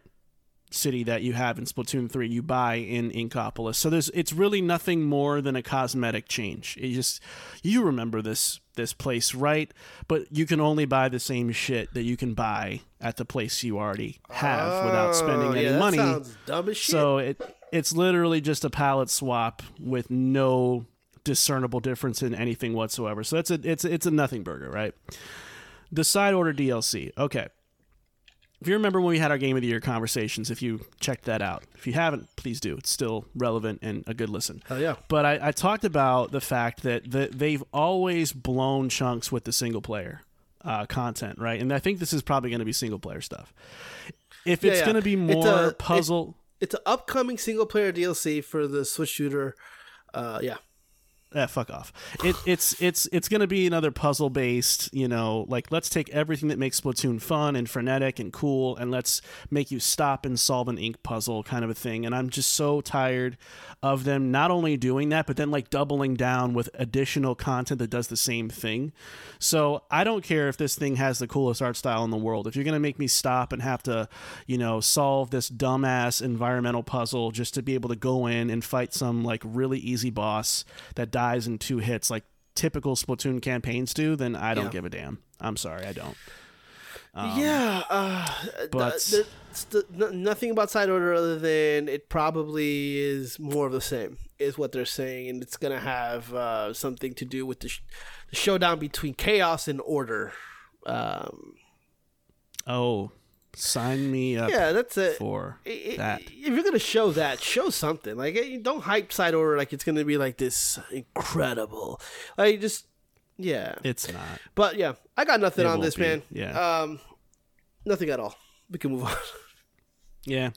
city that you have in Splatoon 3 you buy in Inkopolis. So there's it's really nothing more than a cosmetic change. It just you remember this this place, right? But you can only buy the same shit that you can buy at the place you already have without spending Oh, any that money. Sounds dumb as shit. So it it's literally just a palette swap with no discernible difference in anything whatsoever. So that's a it's it's a nothing burger, right? The side order DLC. Okay. If you remember when we had our game of the year conversations, if you checked that out, if you haven't, please do. It's still relevant and a good listen. Hell yeah. But I, I talked about the fact that the, they've always blown chunks with the single player uh, content, right? And I think this is probably going to be single player stuff. If it's yeah. going to be It's more a- puzzle, It's an upcoming single player DLC for the Switch shooter. Uh, yeah. Eh, fuck off. It, it's it's it's gonna be another puzzle based, you know, like let's take everything that makes Splatoon fun and frenetic and cool, and let's make you stop and solve an ink puzzle kind of a thing. And I'm just so tired of them not only doing that, but then like doubling down with additional content that does the same thing. So I don't care if this thing has the coolest art style in the world. If you're gonna make me stop and have to, you know, solve this dumbass environmental puzzle just to be able to go in and fight some like really easy boss that dies in two hits like typical Splatoon campaigns do, then I don't Yeah. give a damn. I'm sorry, I don't. yeah. Uh, but- th- th- th- nothing about side order other than it probably is more of the same, is what they're saying, and it's gonna have uh, something to do with the, sh- the showdown between chaos and order. Um, Oh, sign me up yeah, that's it. for I- I- that. If you're gonna show that, show something. Like, don't hype side order like it's gonna be like this incredible. Like, just yeah. It's not. But yeah, I got nothing It on this, be, man. yeah. Um, nothing at all. We can move on. Yeah.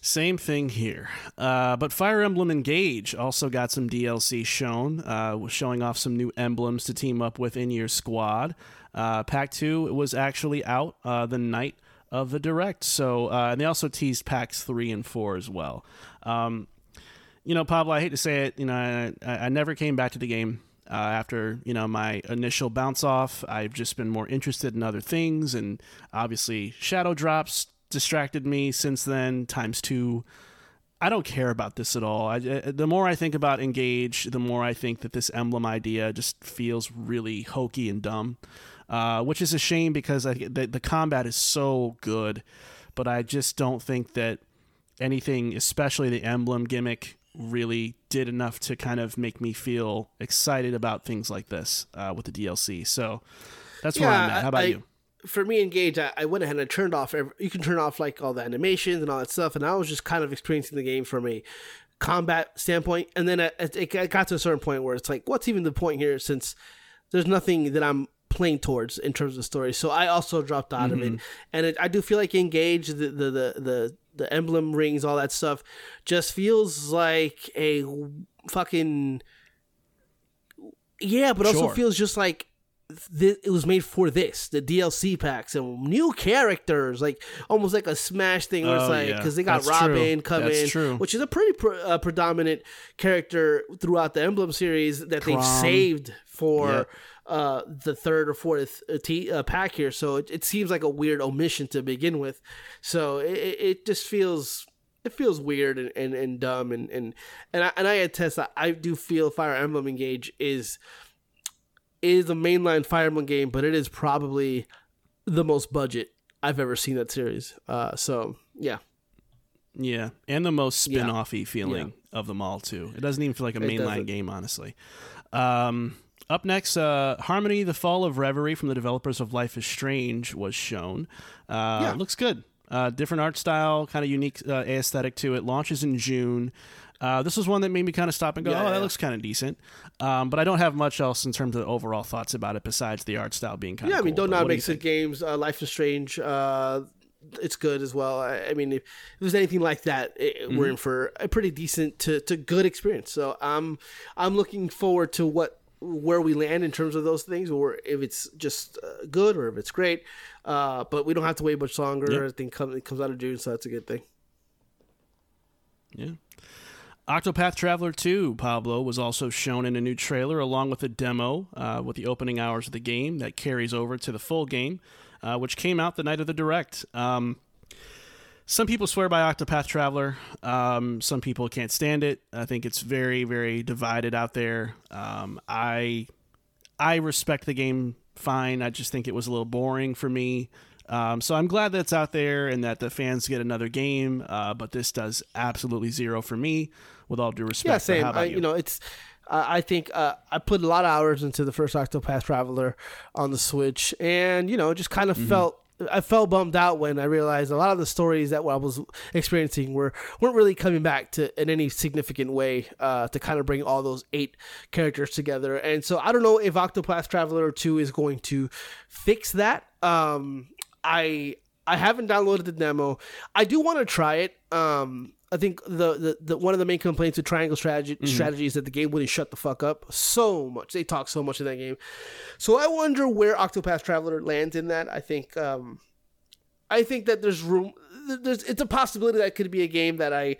Same thing here. Uh, but Fire Emblem Engage also got some DLC shown, uh, showing off some new emblems to team up with in your squad. Uh, Pack 2 was actually out uh, the night of the direct. So, uh, and they also teased packs 3 and 4 as well. Um, you know, Pablo, I hate to say it, you know, I, I never came back to the game uh, after you know my initial bounce off. I've just been more interested in other things, and obviously, Shadow Drops distracted me since then times two. I don't care about this at all. I, I- the more I think about Engage, the more I think that this emblem idea just feels really hokey and dumb, uh, which is a shame because I, the, the combat is so good, but I just don't think that anything, especially the emblem gimmick, really did enough to kind of make me feel excited about things like this uh, with the DLC. So that's where I'm at. How about I- you? For me, engage. I, I went ahead and I turned off. Every, you can turn off like all the animations and all that stuff, and I was just kind of experiencing the game from a combat standpoint. And then it, it, it got to a certain point where it's like, what's even the point here? Since there's nothing that I'm playing towards in terms of story. So I also dropped out of Mm-hmm. it, and it, I do feel like engage the the the the, the emblem rings, all that stuff, just feels like a fucking yeah, but also feels just like th- it was made for this the DLC packs and new characters, like almost like a Smash thing where it's Oh, like yeah. because they got That's Robin true. That's true. which is a pretty pre- uh, predominant character throughout the Emblem series that they've saved for. Yeah. Uh, the third or fourth uh, t- uh, pack here, so it, it seems like a weird omission to begin with. So it, it just feels it feels weird and, and, and dumb and and and I, and I attest that I do feel Fire Emblem Engage is is a mainline Fire Emblem game, but it is probably the most budget I've ever seen that series. Uh, so yeah, Yeah, and the most Yeah. spin-offy feeling of them all too. It doesn't even feel like a mainline game, honestly. Um, up next, uh, Harmony: The Fall of Reverie from the developers of Life is Strange was shown. Uh, Yeah. looks good. Uh, different art style, kind of unique uh, aesthetic to it. Launches in June. Uh, this was one that made me kind of stop and go, Yeah, "Oh, that yeah. looks kind of decent." Um, but I don't have much else in terms of overall thoughts about it besides the art style being kind of yeah. I mean, cool. Don't Nod do makes it games. Uh, Life is Strange. Uh, it's good as well. I, I mean, if, if there's anything like that, it, Mm-hmm. we're in for a pretty decent to, to good experience. So I'm I'm looking forward to what where we land in terms of those things, or if it's just uh, good or if it's great. Uh, but we don't have to wait much longer. Yep. I think come, it comes out of June, so that's a good thing. Yeah. Octopath Traveler 2, Pablo, was also shown in a new trailer along with a demo uh, with the opening hours of the game that carries over to the full game, uh, which came out the night of the Direct. Um, some people swear by Octopath Traveler. Um, some people can't stand it. I think it's very, very divided out there. Um, I, I respect the game fine. I just think it was a little boring for me. Um, so I'm glad that's out there and that the fans get another game. Uh, but this does absolutely zero for me. With all due respect, Yeah, same. I, you? you know, it's. I think uh, I put a lot of hours into the first Octopath Traveler on the Switch, and you know, it just kind of Mm-hmm. felt. I felt bummed out when I realized a lot of the stories that I was experiencing were weren't really coming back to in any significant way uh, to kind of bring all those eight characters together. And so I don't know if Octopath Traveler Two is going to fix that. Um, I I haven't downloaded the demo. I do want to try it. Um, I think the, the, the one of the main complaints with Triangle strategy strategy is that the game wouldn't shut the fuck up so much. They talk so much in that game. So I wonder where Octopath Traveler lands in that. I think um, I think that there's room. There's it's a possibility that could be a game that I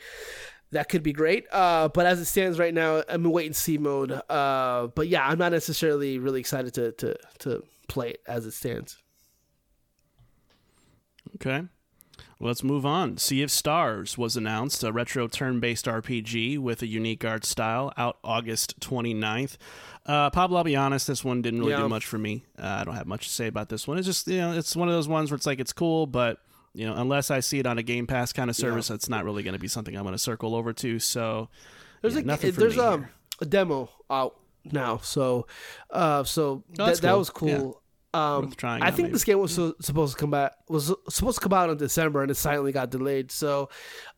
that could be great. Uh, but as it stands right now, I'm in wait and see mode. Uh, but yeah, I'm not necessarily really excited to to to play it as it stands. Okay. Let's move on. Sea of Stars was announced, a retro turn based RPG with a unique art style, out August 29th. Uh, Pablo, I'll be honest, this one didn't really Yeah. do much for me. Uh, I don't have much to say about this one. It's just, you know, it's one of those ones where it's like, it's cool, but, you know, unless I see it on a Game Pass kind of service, it's not really going to be something I'm going to circle over to. So, There's yeah, a there's um a demo out now, so uh so that, Oh, that's that cool. was cool. Um, trying I think maybe. this game was so, supposed to come out was supposed to come out in December, and it silently got delayed. So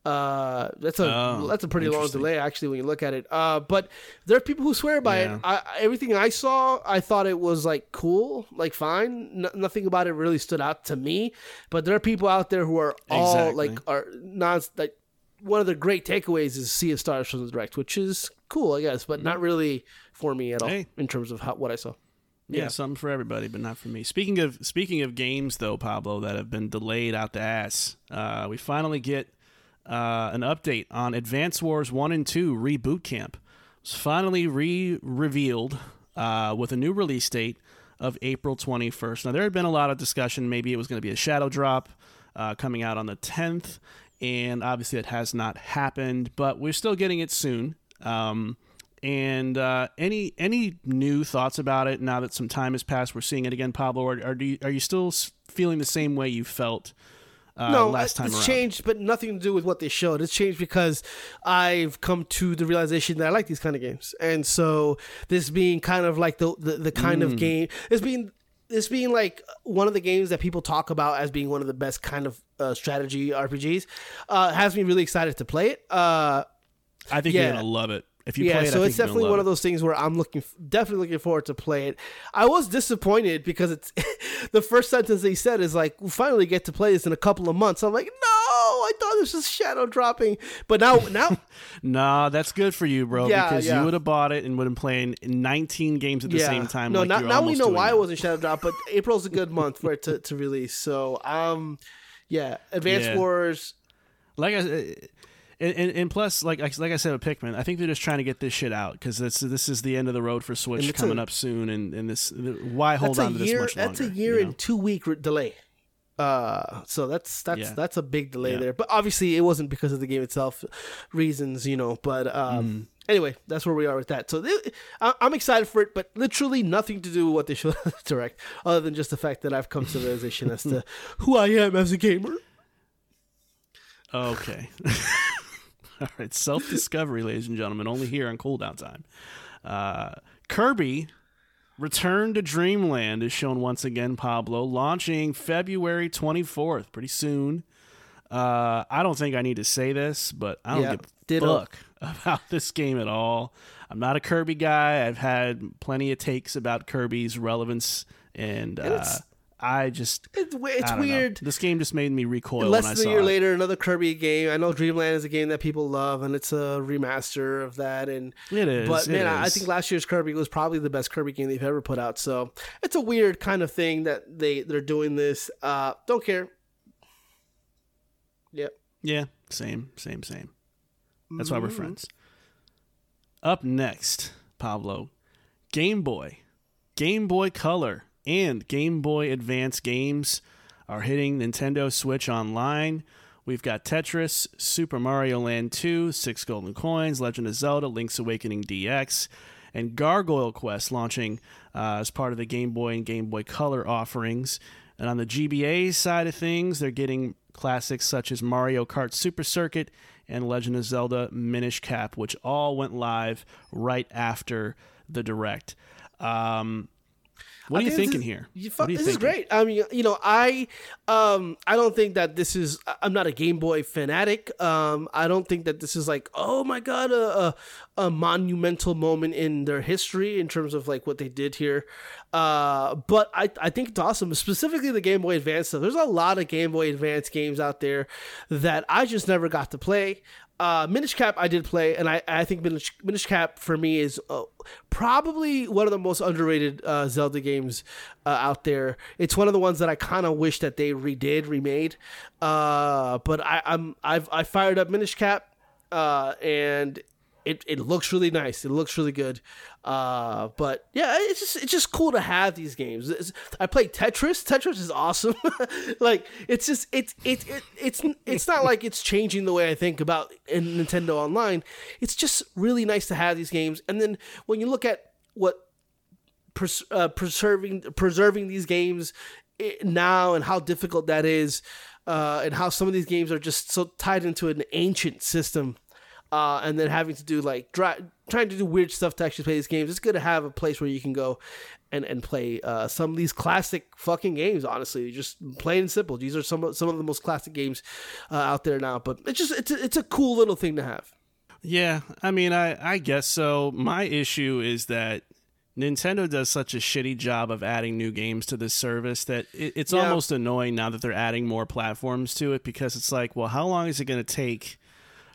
uh, that's a Oh, that's a pretty long delay actually when you look at it. Uh, but there are people who swear by Yeah. it. I, everything I saw, I thought it was like cool, like fine. Nothing about it really stood out to me. But there are people out there who are all Exactly. like are not like one of the great takeaways is Sea of Stars from the direct, which is cool, I guess, but not really for me at all Mm-hmm. Hey. in terms of how, what I saw. Yeah, something for everybody, but not for me. Speaking of speaking of games, though, Pablo, that have been delayed out the ass, uh, we finally get uh, an update on Advance Wars One and Two Reboot Camp. It's finally re-revealed uh, with a new release date of April 21st. Now, there had been a lot of discussion. Maybe it was going to be a shadow drop uh, coming out on the 10th, and obviously it has not happened. But we're still getting it soon. Um, and uh, any any new thoughts about it now that some time has passed? We're seeing it again, Pablo. Or, or do you, are you still feeling the same way you felt uh, no, last time it's around? changed, but nothing to do with what they showed. It's changed because I've come to the realization that I like these kind of games, and so this being kind of like the the, the kind Mm. of game, this being this being like one of the games that people talk about as being one of the best kind of uh, strategy RPGs, uh, has me really excited to play it. Uh, I think Yeah. you're gonna love it. If you yeah, play it, so it's definitely one of those things where I'm looking, definitely looking forward to play it. I was disappointed because it's the first sentence they said is like, "We finally get to play this in a couple of months." I'm like, "No, I thought this was shadow dropping, but now now Nah, that's good for you, bro. Yeah, because yeah. you would have bought it and would have been playing 19 games at the yeah. same time. No, like now, now we know why it wasn't shadow drop, but April's a good month for it to, to release. So um, yeah, Advanced. Wars. like I. And, and, and plus, like I- like I said with Pikmin, I think they're just trying to get this shit out because this this is the end of the road for Switch coming a- up soon, and, and this why hold on to year. this much longer? that's a year you know? and two week delay. Uh, so that's that's Yeah. that's a big delay Yeah. there. But obviously, it wasn't because of the game itself, reasons you know. But um, Mm. anyway, that's where we are with that. So th- I- I'm excited for it, but literally nothing to do with what they showed at direct, other than just the fact that I've come to the realization as to who I am as a gamer. Okay. All right. Self discovery, ladies and gentlemen, only here on cooldown time. Uh, Kirby Return to Dreamland is shown once again, Pablo, launching February 24th, pretty soon. Uh, I don't think I need to say this, but I don't Yeah, give a ditto. fuck about this game at all. I'm not a Kirby guy. I've had plenty of takes about Kirby's relevance, and, uh, it's- I just It's, it's I don't know. weird. This game just made me recoil Less when I than a year it. later, another Kirby game. I know Dreamland is a game that people love, and it's a remaster of that. And It is, but man, I I think last year's Kirby was probably the best Kirby game they've ever put out. So it's a weird kind of thing that they they're doing this. Uh, don't care. Yep. Yeah, same, same, same. That's why Mm-hmm. we're friends. Up next, Pablo, Game Boy, Game Boy Color, and Game Boy Advance games are hitting Nintendo Switch Online. We've got Tetris, Super Mario Land 2, Six Golden Coins, Legend of Zelda, Link's Awakening DX, and Gargoyle Quest launching uh, as part of the Game Boy and Game Boy Color offerings. And on the GBA side of things, they're getting classics such as Mario Kart Super Circuit and Legend of Zelda Minish Cap, which all went live right after the Direct. Um, what are you think this thinking is- here? You What fu- are you this is great. I mean, you know, I um I don't think that this is. I'm not a Game Boy fanatic. Um, I don't think that this is like, oh my god, a, a, a monumental moment in their history in terms of like what they did here. Uh, but I I think it's awesome. Specifically, the Game Boy Advance stuff. There's a lot of Game Boy Advance games out there that I just never got to play. Uh, Minish Cap I did play, and I, I think Minish, Minish Cap for me is uh, probably one of the most underrated uh, Zelda games uh, out there. It's one of the ones that I kind of wish that they redid, remade. Uh, but I, I'm I've I fired up Minish Cap, uh, and it, it looks really nice. It looks really good. Uh, but yeah, it's just it's just cool to have these games. It's- I play Tetris. Tetris is awesome. like it's just it's it, it it's it's not like it's changing the way I think about in Nintendo Online. It's just really nice to have these games. And then when you look at what pres- uh, preserving preserving these games now and how difficult that is, uh, and how some of these games are just so tied into an ancient system, uh, and then having to do like dry, trying to do weird stuff to actually play these games. It's good to have a place where you can go and and play uh, some of these classic fucking games. Honestly, just plain and simple. These are some of, some of the most classic games uh, out there now. But it's just it's a, it's a cool little thing to have. Yeah, I mean, I, I guess so. My issue is that Nintendo does such a shitty job of adding new games to this service that it, it's Yeah. almost annoying now that they're adding more platforms to it because it's like, well, how long is it going to take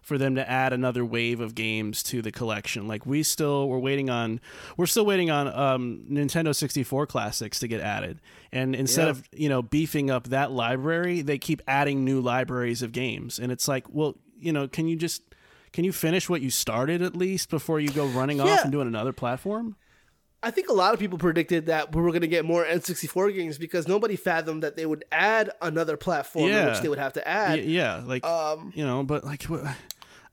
for them to add another wave of games to the collection? Like we still we're waiting on we're still waiting on um, Nintendo 64 classics to get added. And instead Yeah. of, you know, beefing up that library, they keep adding new libraries of games. And it's like, well, you know, can you just can you finish what you started at least before you go running off and doing another platform? I think a lot of people predicted that we were going to get more N64 games because nobody fathomed that they would add another platform, Yeah. which they would have to add. Yeah, like Um, you know, but like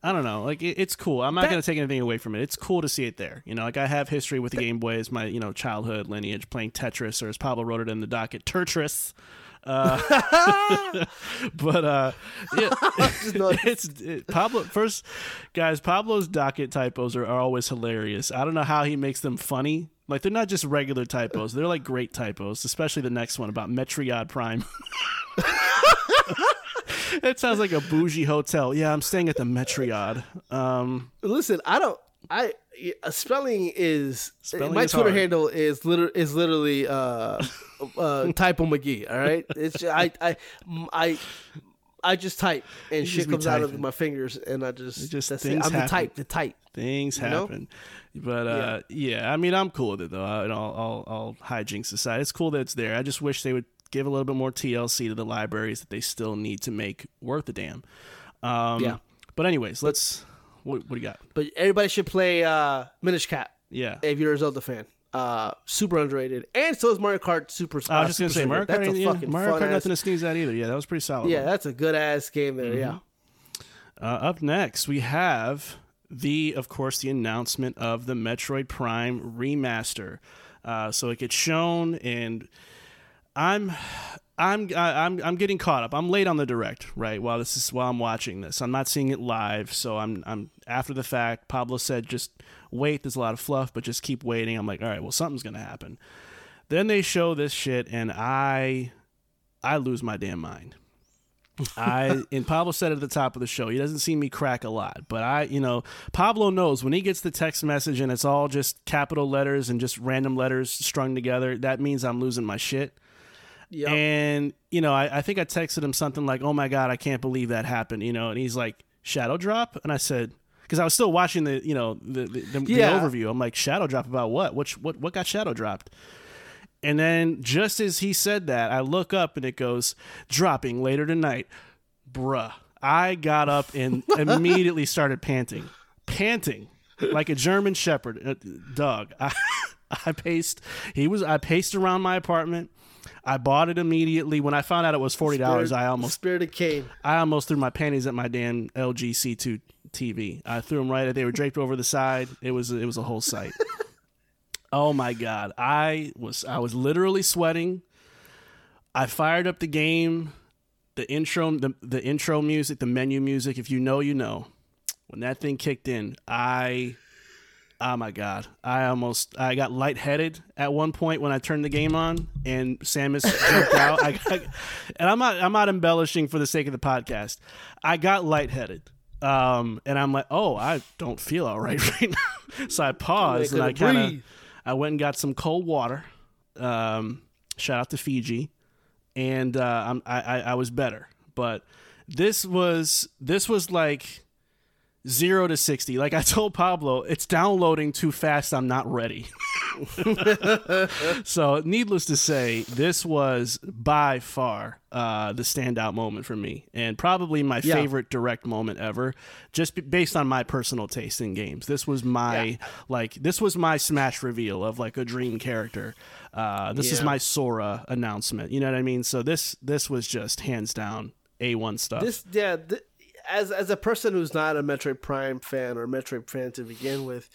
I don't know, like it, it's cool. I'm not That- gonna take anything away from it. It's cool to see it there. You know, like I have history with the Game Boy as my you know childhood lineage playing Tetris, or as Pablo wrote it in the docket, Tetris. Uh, but uh, yeah, it's it, Pablo. First, guys, Pablo's docket typos are, are always hilarious. I don't know how he makes them funny. Like they're not just regular typos; they're like great typos. Especially the next one about Metriod Prime. It sounds like a bougie hotel. Yeah, I'm staying at the Metriod. Um, Listen, I don't. I spelling is Spelling my is Twitter hard. handle is liter- is literally uh, uh, typo McGee. All right, it's ju- I I I I just type and shit just comes out of my fingers, and I just, It just that's things it. I'm the type, the type. things You know? happen. But uh, yeah. I mean, I'm cool with it though. I, will I'll, I'll hijinks aside, it's cool that it's there. I just wish they would give a little bit more TLC to the libraries that they still need to make worth a damn. Um, Yeah. But anyways, let's. What, what do you got? But everybody should play uh, Minish Cap Yeah. if you're a Zelda fan. Uh, super underrated, and so is Mario Kart Super. I was just uh, gonna say Mario Kart. That's a yeah, fucking Mario Kart, ass. nothing to sneeze at either. Yeah, that was pretty solid. Yeah, that's a good ass game there. Yeah. Uh, up next, we have the, of course, the announcement of the Metroid Prime remaster. Uh, so it gets shown, and I'm, I'm, I'm, I'm getting caught up. I'm late on the direct, right? While this is while I'm watching this, I'm not seeing it live, so I'm, I'm after the fact. Pablo said, just wait. There's a lot of fluff, but just keep waiting. I'm like, all right, well, something's gonna happen. Then they show this shit, and I, I lose my damn mind. I and Pablo said at the top of the show, he doesn't see me crack a lot, but I, you know, Pablo knows when he gets the text message and it's all just capital letters and just random letters strung together, that means I'm losing my shit. Yep. And you know, I, I think I texted him something like, "Oh my god, I can't believe that happened," you know, and he's like, "Shadow drop," and I said. Because I was still watching the, you know, the the, the, the overview. I'm like, shadow drop about what? Which what what got shadow dropped? And then just as he said that, I look up and it goes, dropping later tonight. Bruh. I got up and immediately started panting. Panting like a German shepherd uh, dog. I, I paced he was I paced around my apartment. I bought it immediately. When I found out it was forty dollars, I almost Spirit of Cain. I almost threw my panties at my damn LG C2 TV. I threw them right. At. They were draped over the side. It was it was a whole sight. oh my god! I was I was literally sweating. I fired up the game, the intro, the the intro music, the menu music. If you know, you know. When that thing kicked in, I. Oh my god! I almost I got lightheaded at one point when I turned the game on, and Samus jumped out. I got, and I'm not I'm not embellishing for the sake of the podcast. I got lightheaded, um, and I'm like, oh, I don't feel all right right now. so I paused and I kind of. I went and got some cold water. Um, shout out to Fiji, and uh, I'm, I, I I was better. But this was this was like zero to 60 like i told pablo it's downloading too fast i'm not ready. So needless to say this was by far uh, the standout moment for me and probably my Yeah. favorite direct moment ever just based on my personal taste in games. This was my Yeah. like this was my smash reveal of like a dream character. Uh, this is my sora announcement. You know what i mean? So this this was just hands down a1 stuff. This yeah, th- as as a person who's not a Metroid Prime fan or Metroid fan to begin with,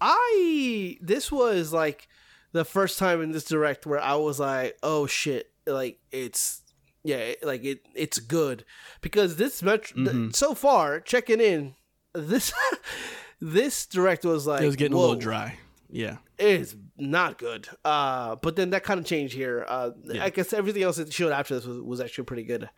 I this was like the first time in this direct where I was like, oh shit, like it's yeah, like it it's good. Because this Metro Mm-hmm. th- so far checking in this this direct was like it was getting a little dry. Yeah. It's not good. Uh, but then that kind of changed here. Uh, I guess everything else that showed after this was, was actually pretty good.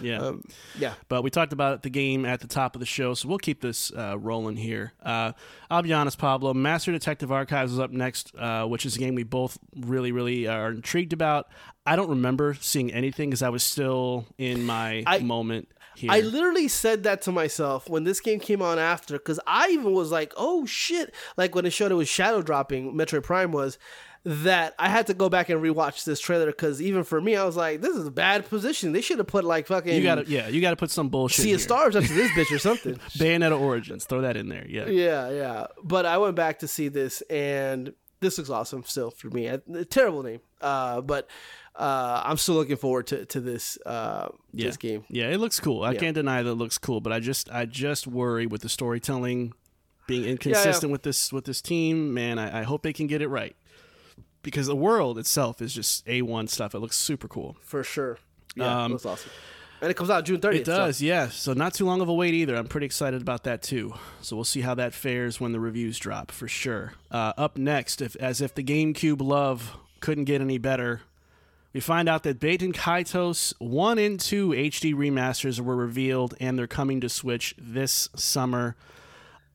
yeah Um, yeah. But we talked about the game at the top of the show, so we'll keep this uh, rolling here. Uh, I'll be honest, Pablo. Master Detective Archives is up next, uh, which is a game we both really, really are intrigued about. I don't remember seeing anything because I was still in my I- moment here. I literally said that to myself when this game came on after, because I even was like, "Oh shit!" Like when it showed it was shadow dropping, Metroid Prime was. That I had to go back and rewatch this trailer because even for me, I was like, "This is a bad position. They should have put like fucking you gotta, yeah, you gotta put some bullshit. Here. of Stars up to this bitch or something." Bayonetta Origins, throw that in there. Yeah, Yeah, yeah. But I went back to see this, and this looks awesome still for me. A, a terrible name, uh, but uh, I'm still looking forward to to this uh, yeah. this game. Yeah, it looks cool. I Yeah. can't deny that it looks cool, but I just, I just worry with the storytelling being inconsistent with this with this team. Man, I, I hope they can get it right because the world itself is just a one stuff. It looks super cool. for sure. Yeah, Um, it looks awesome. And it comes out June 30th. It does, yeah. So not too long of a wait either. I'm pretty excited about that too. So we'll see how that fares when the reviews drop for sure. Uh, up next, if as if the GameCube love couldn't get any better, we find out that Baten Kaitos 1 and 2 HD remasters were revealed and they're coming to Switch this summer.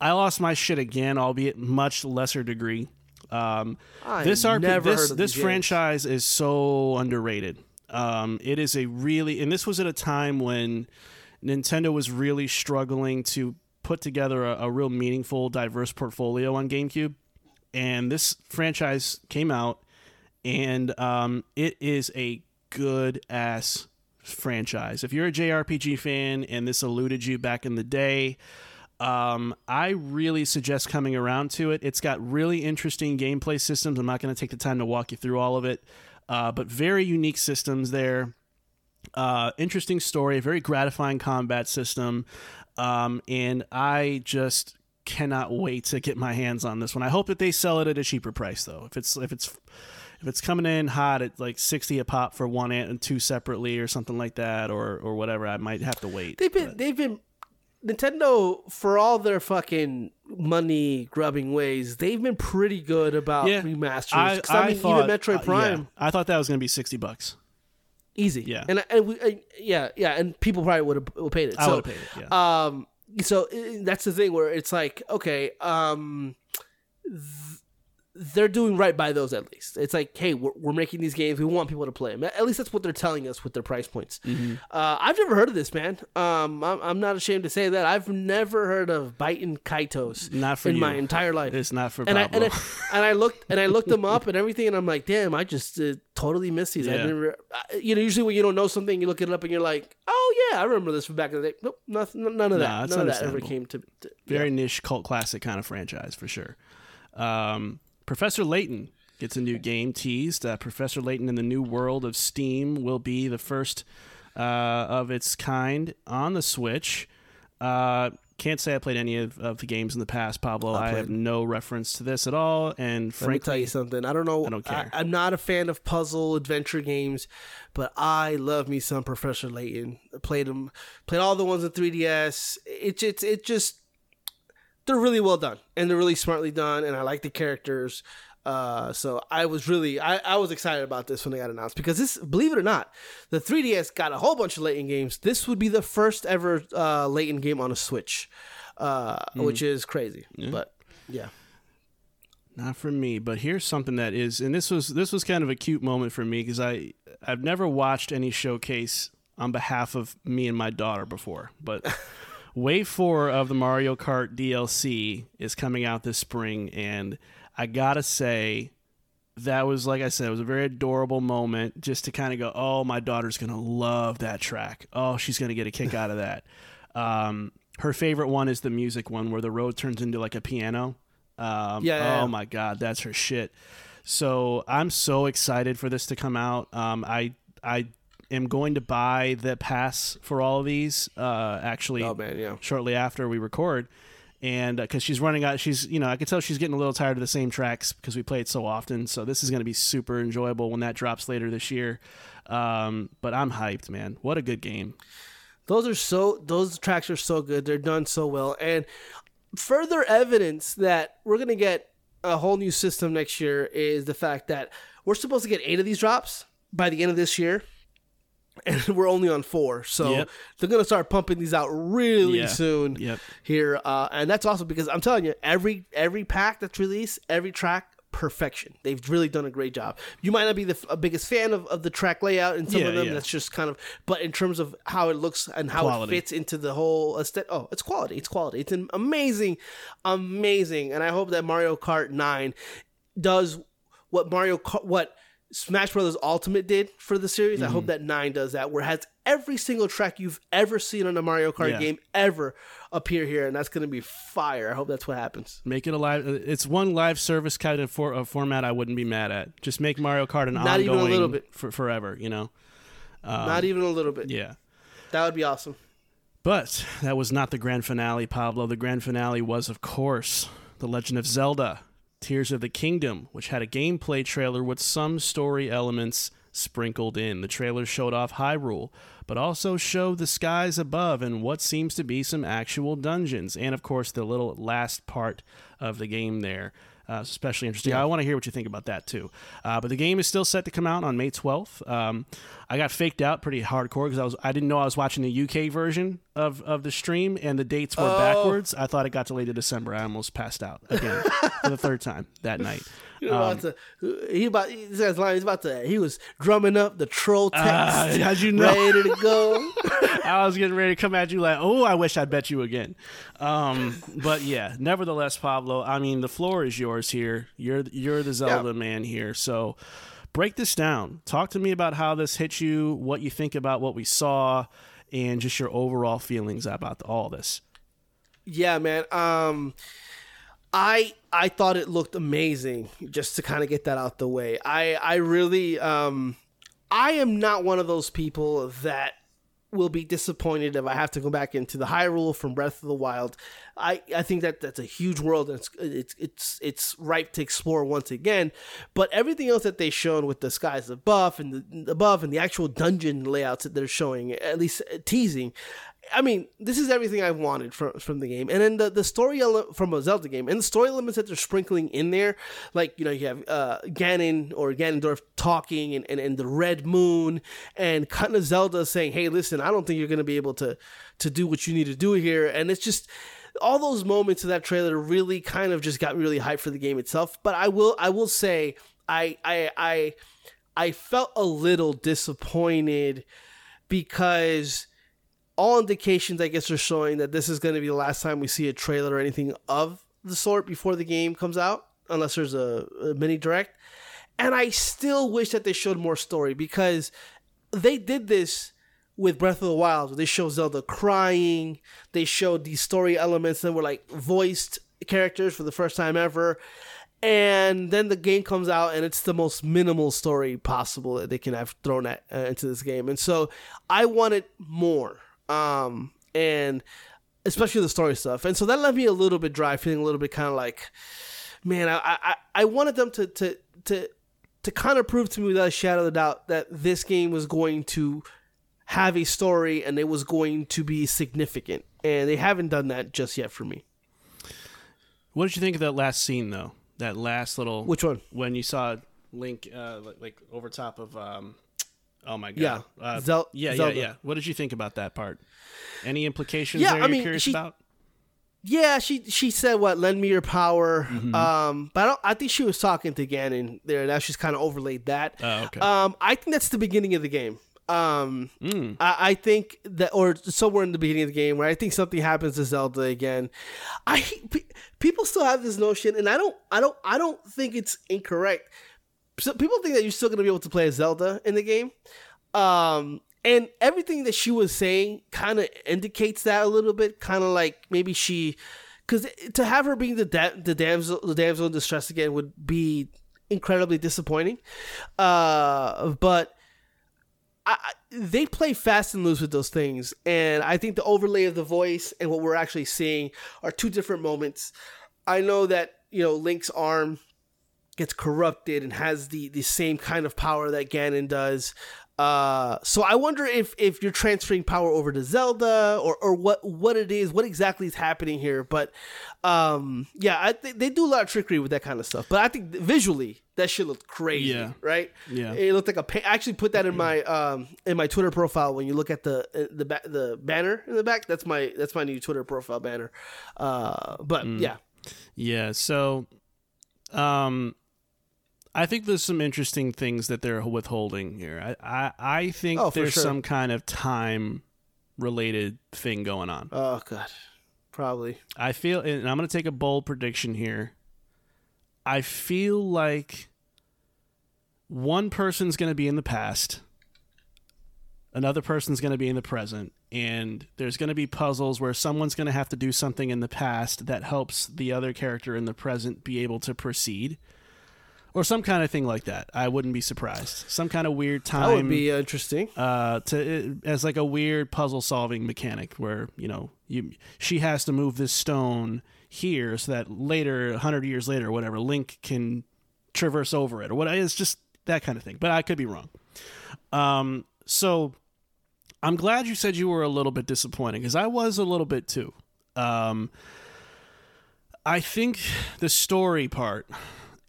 I lost my shit again, albeit much lesser degree. Um, this RP, this this these games. franchise is so underrated. Um, it is a really, and this was at a time when Nintendo was really struggling to put together a, a real meaningful, diverse portfolio on GameCube. And this franchise came out, and um, it is a good ass franchise. If you're a JRPG fan and this eluded you back in the day, um, I really suggest coming around to it. It's got really interesting gameplay systems. I'm not going to take the time to walk you through all of it, uh, but very unique systems there. Uh, interesting story, a very gratifying combat system, um, and I just cannot wait to get my hands on this one. I hope that they sell it at a cheaper price though. If it's if it's if it's coming in hot at like 60 a pop for one and two separately or something like that or or whatever, I might have to wait. They've been but- they've been Nintendo for all their fucking money grubbing ways. They've been pretty good about yeah, remasters. 'Cause, I, mean, even Metroid uh, yeah, Prime, I thought that was going to be 60 bucks. easy. Yeah. and and we, uh, yeah, yeah, and people probably would have paid it. I so, would've paid it, yeah. Um, so uh, that's the thing where it's like, okay, um, th- they're doing right by those at least. It's like, hey, we're, we're making these games. We want people to play them. At least that's what they're telling us with their price points. Mm-hmm. Uh, I've never heard of this, man. Um, I'm, I'm not ashamed to say that. I've never heard of Baten Kaitos Not for in you. my entire life. It's not for and I, and I and I looked and I looked them up and everything, and I'm like, damn, I just uh, totally missed these. Yeah. didn't. Re- I- you know, usually when you don't know something, you look it up and you're like, oh yeah, I remember this from back in the day. Nope, nothing, none of that. Nah, it's none of that ever came to. to Very niche cult classic kind of franchise for sure. Um, Professor Layton gets a new game teased. Uh, Professor Layton in the new world of Steam will be the first uh, of its kind on the Switch. Uh, can't say I played any of, of the games in the past, Pablo. I, have no reference to this at all, and Let me tell you something. I don't know. I don't care. I, am not a fan of puzzle adventure games, but I love me some Professor Layton. I played them, played all the ones in 3DS. It just, it just, they're really well done and they're really smartly done, and I like the characters. Uh, so I was really, I, I was excited about this when they got announced because this, believe it or not, the 3DS got a whole bunch of Layton games. This would be the first ever uh, Layton game on a Switch, uh, Hmm. which is crazy. But yeah. Not for me, but here's something that is, and this was this was kind of a cute moment for me because I I've never watched any showcase on behalf of me and my daughter before, but Wave Four of the Mario Kart DLC is coming out this spring, and I gotta say that was like I said, it was a very adorable moment just to kind of go, oh, my daughter's gonna love that track. Oh, she's gonna get a kick out of that. Um, her favorite one is the music one where the road turns into like a piano. Um, Yeah, yeah, oh yeah. my god, that's her shit. So I'm so excited for this to come out. Um, I I am going to buy the pass for all of these. Uh, actually, Oh man, yeah. shortly after we record, and because she's running out, she's you know I can tell she's getting a little tired of the same tracks because we play it so often. So this is going to be super enjoyable when that drops later this year. Um, but I'm hyped, man. What a good game. Those are so those tracks are so good. They're done so well. And further evidence that we're gonna get a whole new system next year is the fact that we're supposed to get eight of these drops by the end of this year. And we're only on four. So Yep. they're gonna start pumping these out really Yeah. soon Yep. here. Uh, and that's awesome because I'm telling you, every every pack that's released, every track perfection. They've really done a great job. You might not be the f- biggest fan of, of the track layout and some Yeah, of them yeah. that's just kind of but in terms of how it looks and how Quality. it fits into the whole aesthetic oh it's quality it's quality it's an amazing amazing and i hope that mario kart 9 does what mario kart what smash brothers ultimate did for the series i Mm-hmm. hope that 9 does that where it has every single track you've ever seen on a mario kart Yeah. game ever appear here and that's going to be fire i hope that's what happens Make it a live. It's one live service kind of for, a format I wouldn't be mad at. Just make Mario Kart an Not even a little bit. for forever. You know. not even a little bit Um, Yeah. that would be awesome But that was not the grand finale, Pablo. The grand finale was, of course, The Legend of Zelda Tears of the Kingdom, which had a gameplay trailer with some story elements sprinkled in. The trailer showed off Hyrule, but also showed the skies above and what seems to be some actual dungeons. And, of course, the little last part of the game there. Uh, especially interesting. I want to hear what you think about that too. Uh, but the game is still set to come out on May 12th. Um, I got faked out pretty hardcore because I was I didn't know I was watching the UK version of, of the stream and the dates were backwards. I thought it got delayed to December. I almost passed out again for the third time that night. He was about to, he about this guy's line. He's about to. He was drumming up the troll text. Ah, how'd you know? Ready to go. I was getting ready to come at you like, oh, I wish I'd bet you again. Um, but yeah, nevertheless, Pablo, I mean, the floor is yours here. You're you're the Zelda man here. So break this down. Talk to me about how this hit you, what you think about what we saw, and just your overall feelings about all this. Yeah, man. Um, I I thought it looked amazing. Just to kind of get that out the way, I I really um, I am not one of those people that will be disappointed if I have to go back into the Hyrule from Breath of the Wild. I, I think that that's a huge world and it's it's it's it's ripe to explore once again. But everything else that they shown with the skies above and the above and the actual dungeon layouts that they're showing, at least teasing, I mean, this is everything I wanted from from the game, and then the the story ele- from a Zelda game, and the story elements that they're sprinkling in there, like you know you have uh, Ganon or Ganondorf talking, and, and, and the Red Moon, and kind of Zelda saying, "Hey, listen, I don't think you're gonna be able to to do what you need to do here," and it's just all those moments of that trailer really kind of just got me really hyped for the game itself. But I will I will say I I I I felt a little disappointed because all indications, I guess, are showing that this is going to be the last time we see a trailer or anything of the sort before the game comes out, unless there's a, a mini direct. And I still wish that they showed more story because they did this with Breath of the Wild. Where they showed Zelda crying. They showed these story elements that were like voiced characters for the first time ever. And then the game comes out, and it's the most minimal story possible that they can have thrown at, uh, into this game. And so I wanted more um, and especially the story stuff. And so that left me a little bit dry, feeling a little bit kind of like, man, I, I, I wanted them to, to, to, to kind of prove to me without a shadow of a doubt that this game was going to have a story and it was going to be significant. And they haven't done that just yet for me. What did you think of that last scene, though? That last little Which one? when you saw Link uh, like, like over top of um, Oh my god! Yeah. uh, Zel- yeah, Zelda. yeah, yeah. What did you think about that part? Any implications Yeah, there I you're mean, curious she- about? Yeah, she she said what? Lend me your power. Mm-hmm. Um, but I don't. I think she was talking to Ganon there. Now she's kind of overlaid that. Oh, okay. Um, I think that's the beginning of the game. Um, Mm. I, I think that, or somewhere in the beginning of the game, where I think something happens to Zelda again. I pe- people still have this notion, and I don't, I don't, I don't think it's incorrect. So people think that you're still gonna be able to play as Zelda in the game. Um, and everything that she was saying kind of indicates that a little bit. Kind of like maybe she, because to have her being the da- the damsel the damsel in distress again would be incredibly disappointing. Uh, but I- they play fast and loose with those things, and I think the overlay of the voice and what we're actually seeing are two different moments. I know that you know Link's arm gets corrupted and has the the same kind of power that Ganon does. Uh, so I wonder if if you're transferring power over to Zelda or or what what it is, what exactly is happening here. But um, yeah, I think they do a lot of trickery with that kind of stuff. But I think visually that shit looked crazy. Yeah. right. Yeah. it looked like a. Pa- I actually put that in my um in my Twitter profile. When you look at the uh, the ba- the banner in the back, that's my that's my new Twitter profile banner. Uh, but Mm. yeah, Yeah. So, um, I think there's some interesting things that they're withholding here. I I, I think Oh, there's sure. some kind of time related thing going on. oh god, probably. I feel, and I'm going to take a bold prediction here. I feel like one person's going to be in the past, another person's going to be in the present, and there's going to be puzzles where someone's going to have to do something in the past that helps the other character in the present be able to proceed. Or some kind of thing like that. I wouldn't be surprised. Some kind of weird time That would be interesting. uh, to as like a weird puzzle solving mechanic where you know you she has to move this stone here so that later, hundred years later, or whatever, Link can traverse over it or what. It's just that kind of thing. But I could be wrong. Um, so I'm glad you said you were a little bit disappointed because I was a little bit too. Um, I think the story part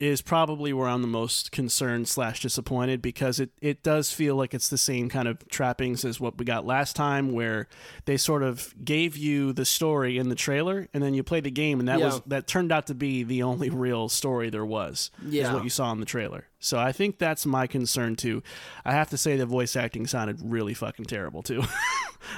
is probably where I'm the most concerned slash disappointed because it, it does feel like it's the same kind of trappings as what we got last time, where they sort of gave you the story in the trailer and then you play the game, and that Yeah. was that turned out to be the only real story there was. is Yeah. what you saw in the trailer. So I think that's my concern too. I have to say the voice acting sounded really fucking terrible too.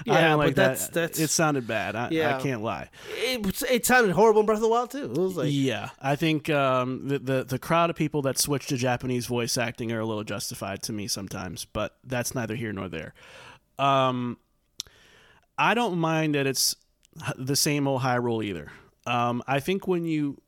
Yeah, like but that's- that. that's- it sounded bad. I, Yeah. I can't lie. It, it sounded horrible in Breath of the Wild too. It was like yeah, I think um, the, the the crowd of people that switch to Japanese voice acting are a little justified to me sometimes, but that's neither here nor there. Um, I don't mind that it's the same old Hyrule either. Um, I think when you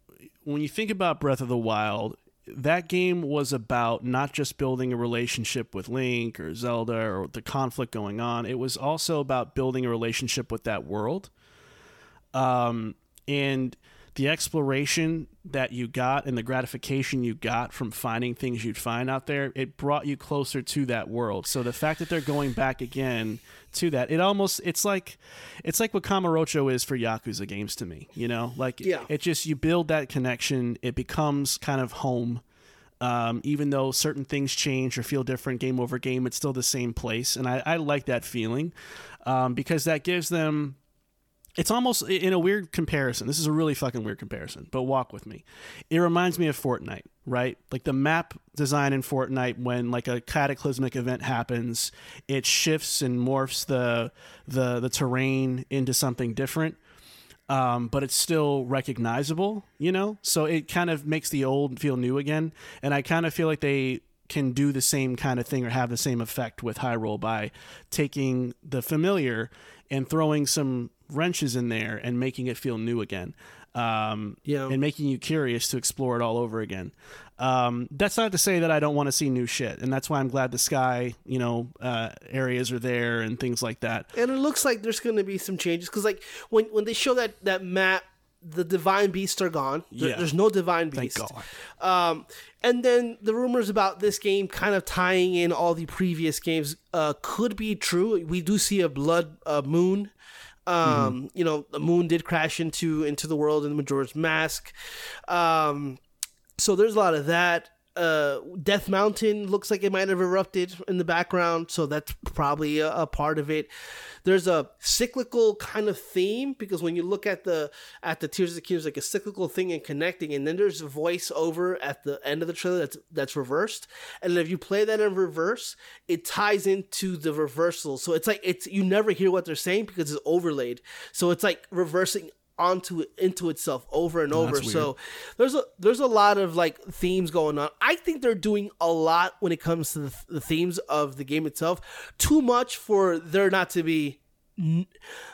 when you think about Breath of the Wild, that game was about not just building a relationship with Link or Zelda or the conflict going on. It was also about building a relationship with that world. Um, and the exploration that you got and the gratification you got from finding things you'd find out there, it brought you closer to that world. So the fact that they're going back again to that, it almost it's like it's like what Kamurocho is for Yakuza games to me. You know, like Yeah. it just you build that connection, it becomes kind of home. Um, even though certain things change or feel different game over game, it's still the same place, and I, I like that feeling um, because that gives them it's almost in a weird comparison. This is a really fucking weird comparison, but walk with me. It reminds me of Fortnite, right? Like the map design in Fortnite when like a cataclysmic event happens, it shifts and morphs the the the terrain into something different. Um, but it's still recognizable, you know? So it kind of makes the old feel new again. And I kind of feel like they can do the same kind of thing or have the same effect with Hyrule by taking the familiar and throwing some wrenches in there and making it feel new again. Um, Yeah. and making you curious to explore it all over again. Um, that's not to say that I don't want to see new shit, and that's why I'm glad the sky, you know, uh, areas are there and things like that. and it looks like there's going to be some changes because like when when they show that that map the divine beasts are gone There- Yeah. there's no divine Thank beast God. um and then the rumors about this game kind of tying in all the previous games uh could be true we do see a blood uh, moon um you know the moon did crash into into the world in the majora's mask um so there's a lot of that. Uh, Death Mountain looks like it might have erupted in the background, so that's probably a, a part of it. There's a cyclical kind of theme because when you look at the at the Tears of the Kingdom, like a cyclical thing and connecting, and then there's a voice over at the end of the trailer that's that's reversed, and if you play that in reverse, it ties into the reversal. So it's like it's you never hear what they're saying because it's overlaid. So it's like reversing onto it into itself over and over. So there's a there's a lot of like themes going on. I think they're doing a lot when it comes to the, the themes of the game itself. Too much for there not to be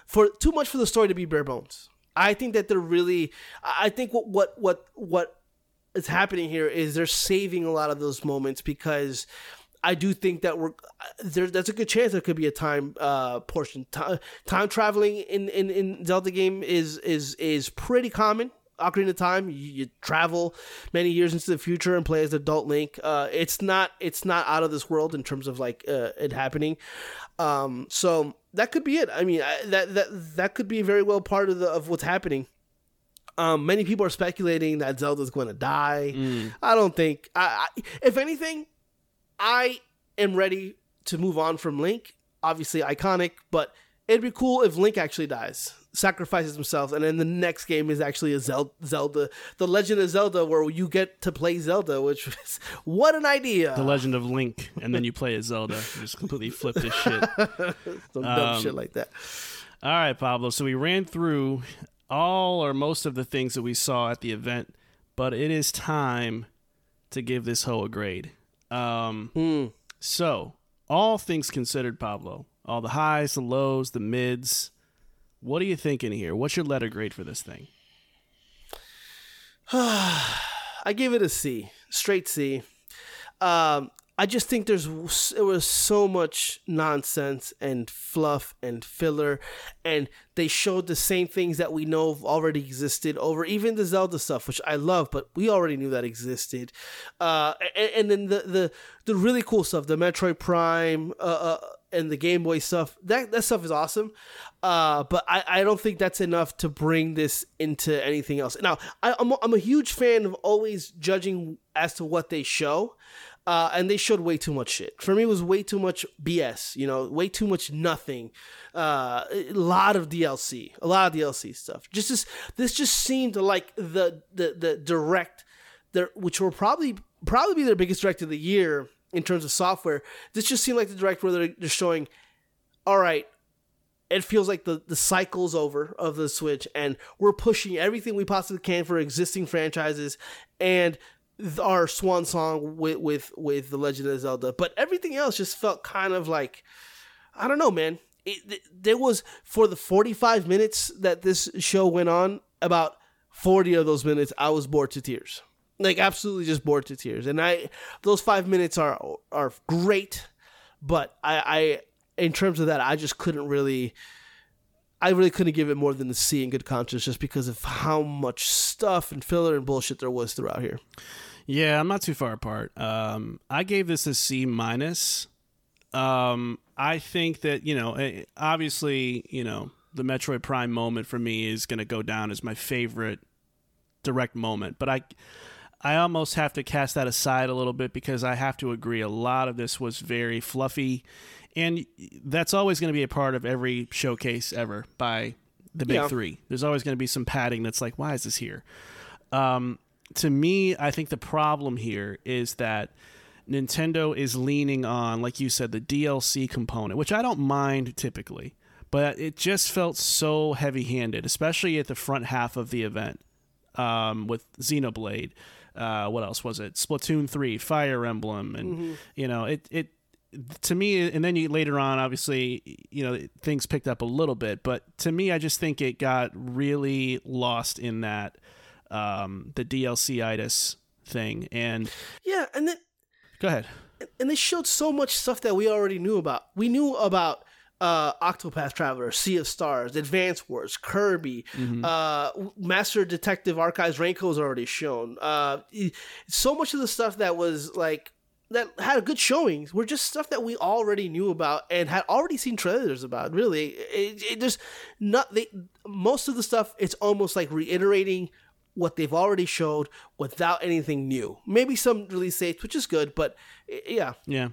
for too much for the story to be bare bones. I think that they're really I I think what what what what is happening here is they're saving a lot of those moments because I do think that we're there. That's a good chance there could be a time uh, portion. Time, time traveling in, in, in Zelda game is is is pretty common. Ocarina of Time, you, you travel many years into the future and play as adult Link. Uh, it's not it's not out of this world in terms of like uh, it happening. Um, so that could be it. I mean, I, that that that could be very well part of the of what's happening. Um, many people are speculating that Zelda's going to die. I don't think. I, I, if anything, I am ready to move on from Link. Obviously iconic, but it'd be cool if Link actually dies, sacrifices himself, and then the next game is actually a Zel- Zelda, The Legend of Zelda, where you get to play Zelda. Which was what an idea! The Legend of Link, and then you play as Zelda. You just completely flip this shit. Some dumb um, shit like that. All right, Pablo. So we ran through all or most of the things that we saw at the event, but it is time to give this hoe a grade. Um, So, all things considered, Pablo, all the highs, the lows, the mids. What are you thinking here? What's your letter grade for this thing? I give it a C, straight C. Um, I just think there's there was so much nonsense and fluff and filler, and they showed the same things that we know already existed over even the Zelda stuff, which I love, but we already knew that existed. Uh, and, and then the, the the really cool stuff, the Metroid Prime. Uh, uh, and the Game Boy stuff. That that stuff is awesome, uh, but I, I don't think that's enough to bring this into anything else. Now I, I'm a, I'm a huge fan of always judging as to what they show. Uh, and they showed way too much shit. For me, it was way too much BS. You know, way too much nothing. Uh, a lot of DLC, a lot of DLC stuff. Just this, this just seemed like the the the direct, their which will probably probably be their biggest direct of the year in terms of software. This just seemed like the direct where they're, they're showing, all right, it feels like the, the cycle's over of the Switch, and we're pushing everything we possibly can for existing franchises and our swan song with with with the Legend of Zelda. But everything else just felt kind of like I don't know, man. It, it, there was for the 45 minutes that this show went on, about 40 of those minutes I was bored to tears. Like absolutely just bored to tears. And I those 5 minutes are are great, but I I in terms of that I just couldn't really I really couldn't give it more than a C in good conscience just because of how much stuff and filler and bullshit there was throughout here. Yeah, I'm not too far apart. Um, I gave this a C minus. Um, I think that you know, eh, obviously, you know, the Metroid Prime moment for me is going to go down as my favorite direct moment. But I, I almost have to cast that aside a little bit because I have to agree. A lot of this was very fluffy, and that's always going to be a part of every showcase ever by the big Yeah. three. There's always going to be some padding that's like, why is this here? Um, to me, I think the problem here is that Nintendo is leaning on, like you said, the DLC component, which I don't mind typically, but it just felt so heavy handed, especially at the front half of the event um, with Xenoblade. Uh, what else was it? Splatoon 3, Fire Emblem, and, you know, it, it, to me, and then you later on, obviously, you know, things picked up a little bit, but to me, I just think it got really lost in that um, the DLC itis thing. And Yeah, and then go ahead. and they showed so much stuff that we already knew about. We knew about uh, Octopath Traveler, Sea of Stars, Advance Wars, Kirby, uh, Master Detective Archives. Rain Code's already shown. Uh, so much of the stuff that was like that had a good showings were just stuff that we already knew about and had already seen trailers about. Really, it, it just not they, most of the stuff. It's almost like reiterating what they've already showed without anything new. Maybe some release dates, which is good, but eh, yeah, Yeah.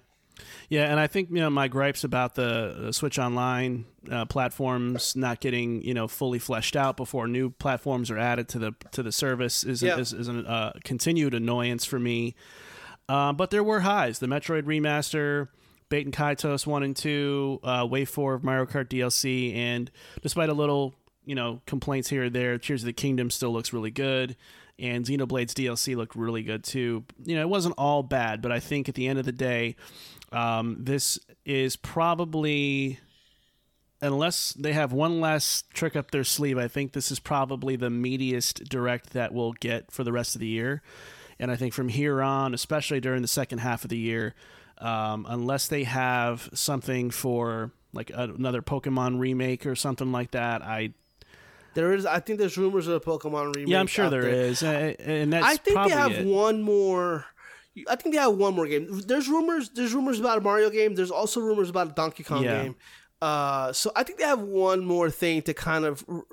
Yeah, and I think you know my gripes about the Switch Online uh, platforms not getting you know fully fleshed out before new platforms are added to the to the service is Yeah. is, is a uh, continued annoyance for me. Uh, but there were highs. The Metroid remaster, Baten Kaitos one and two, uh, Wave four of Mario Kart DLC, and despite a little you know complaints here or there, Tears of the Kingdom still looks really good. And Xenoblade's DLC looked really good too. You know, it wasn't all bad, but I think at the end of the day, um, this is probably, unless they have one last trick up their sleeve, I think this is probably the meatiest direct that we'll get for the rest of the year. And I think from here on, especially during the second half of the year, um, unless they have something for like another Pokemon remake or something like that, I there is. I think there's rumors of a Pokemon remake. yeah, I'm sure out there is, Uh, and that's I think they have it. one more. I think they have one more game. There's rumors. There's rumors about a Mario game. There's also rumors about a Donkey Kong Yeah. game. Uh, so I think they have one more thing to kind of r-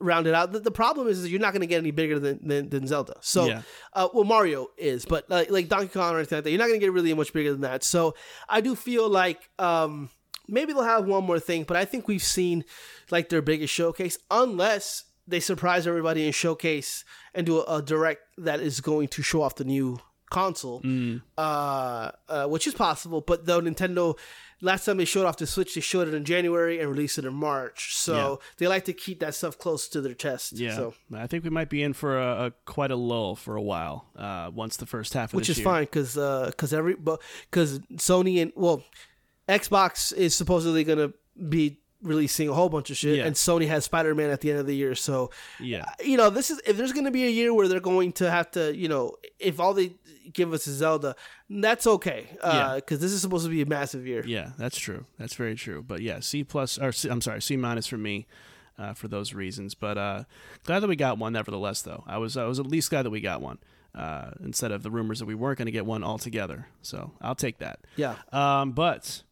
round it out. The, the problem is, that you're not going to get any bigger than, than, than Zelda. So, Yeah. uh, well, Mario is, but like, like Donkey Kong or anything like that, you're not going to get really much bigger than that. So I do feel like um, maybe they'll have one more thing, but I think we've seen like their biggest showcase, unless they surprise everybody and showcase and do a, a direct that is going to show off the new console, uh, uh, which is possible. But though Nintendo, last time they showed off the Switch, they showed it in January and released it in March. So they like to keep that stuff close to their chest. Yeah, So, I think we might be in for a, a quite a lull for a while. Uh, once the first half of which is year. fine because because every because Sony and well, Xbox is supposedly gonna be releasing a whole bunch of shit, Yeah. and Sony has Spider Man at the end of the year. So Yeah, you know, this is if there's going to be a year where they're going to have to, you know, if all they give us is Zelda, that's okay, Yeah. because this is supposed to be a massive year. yeah, that's true. That's very true. But yeah, C plus or C, I'm sorry, C minus for me. Uh, for those reasons, but uh, glad that we got one. Nevertheless, though, I was I was at least glad that we got one uh, instead of the rumors that we weren't going to get one altogether. So I'll take that. Yeah. Um, but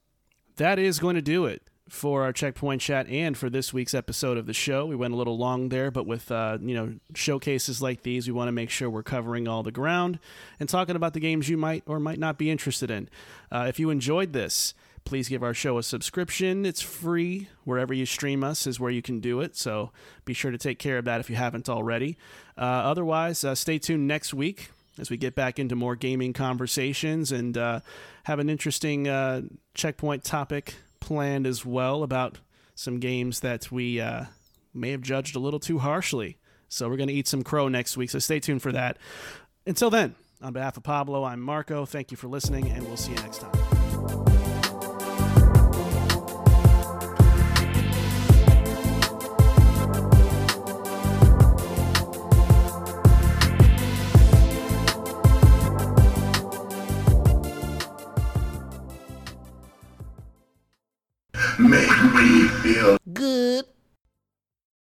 that is going to do it for our checkpoint chat and for this week's episode of the show. We went a little long there, but with uh, you know showcases like these, we want to make sure we're covering all the ground and talking about the games you might or might not be interested in. Uh, if you enjoyed this, please give our show a subscription. It's free wherever you stream us is where you can do it. So be sure to take care of that if you haven't already. Uh, otherwise, uh, stay tuned next week as we get back into more gaming conversations and uh, have an interesting uh, checkpoint topic planned as well about some games that we uh, may have judged a little too harshly. So we're going to eat some crow next week. So stay tuned for that. Until then, on behalf of Pablo, I'm Marco. Thank you for listening, and we'll see you next time. Make me feel Good.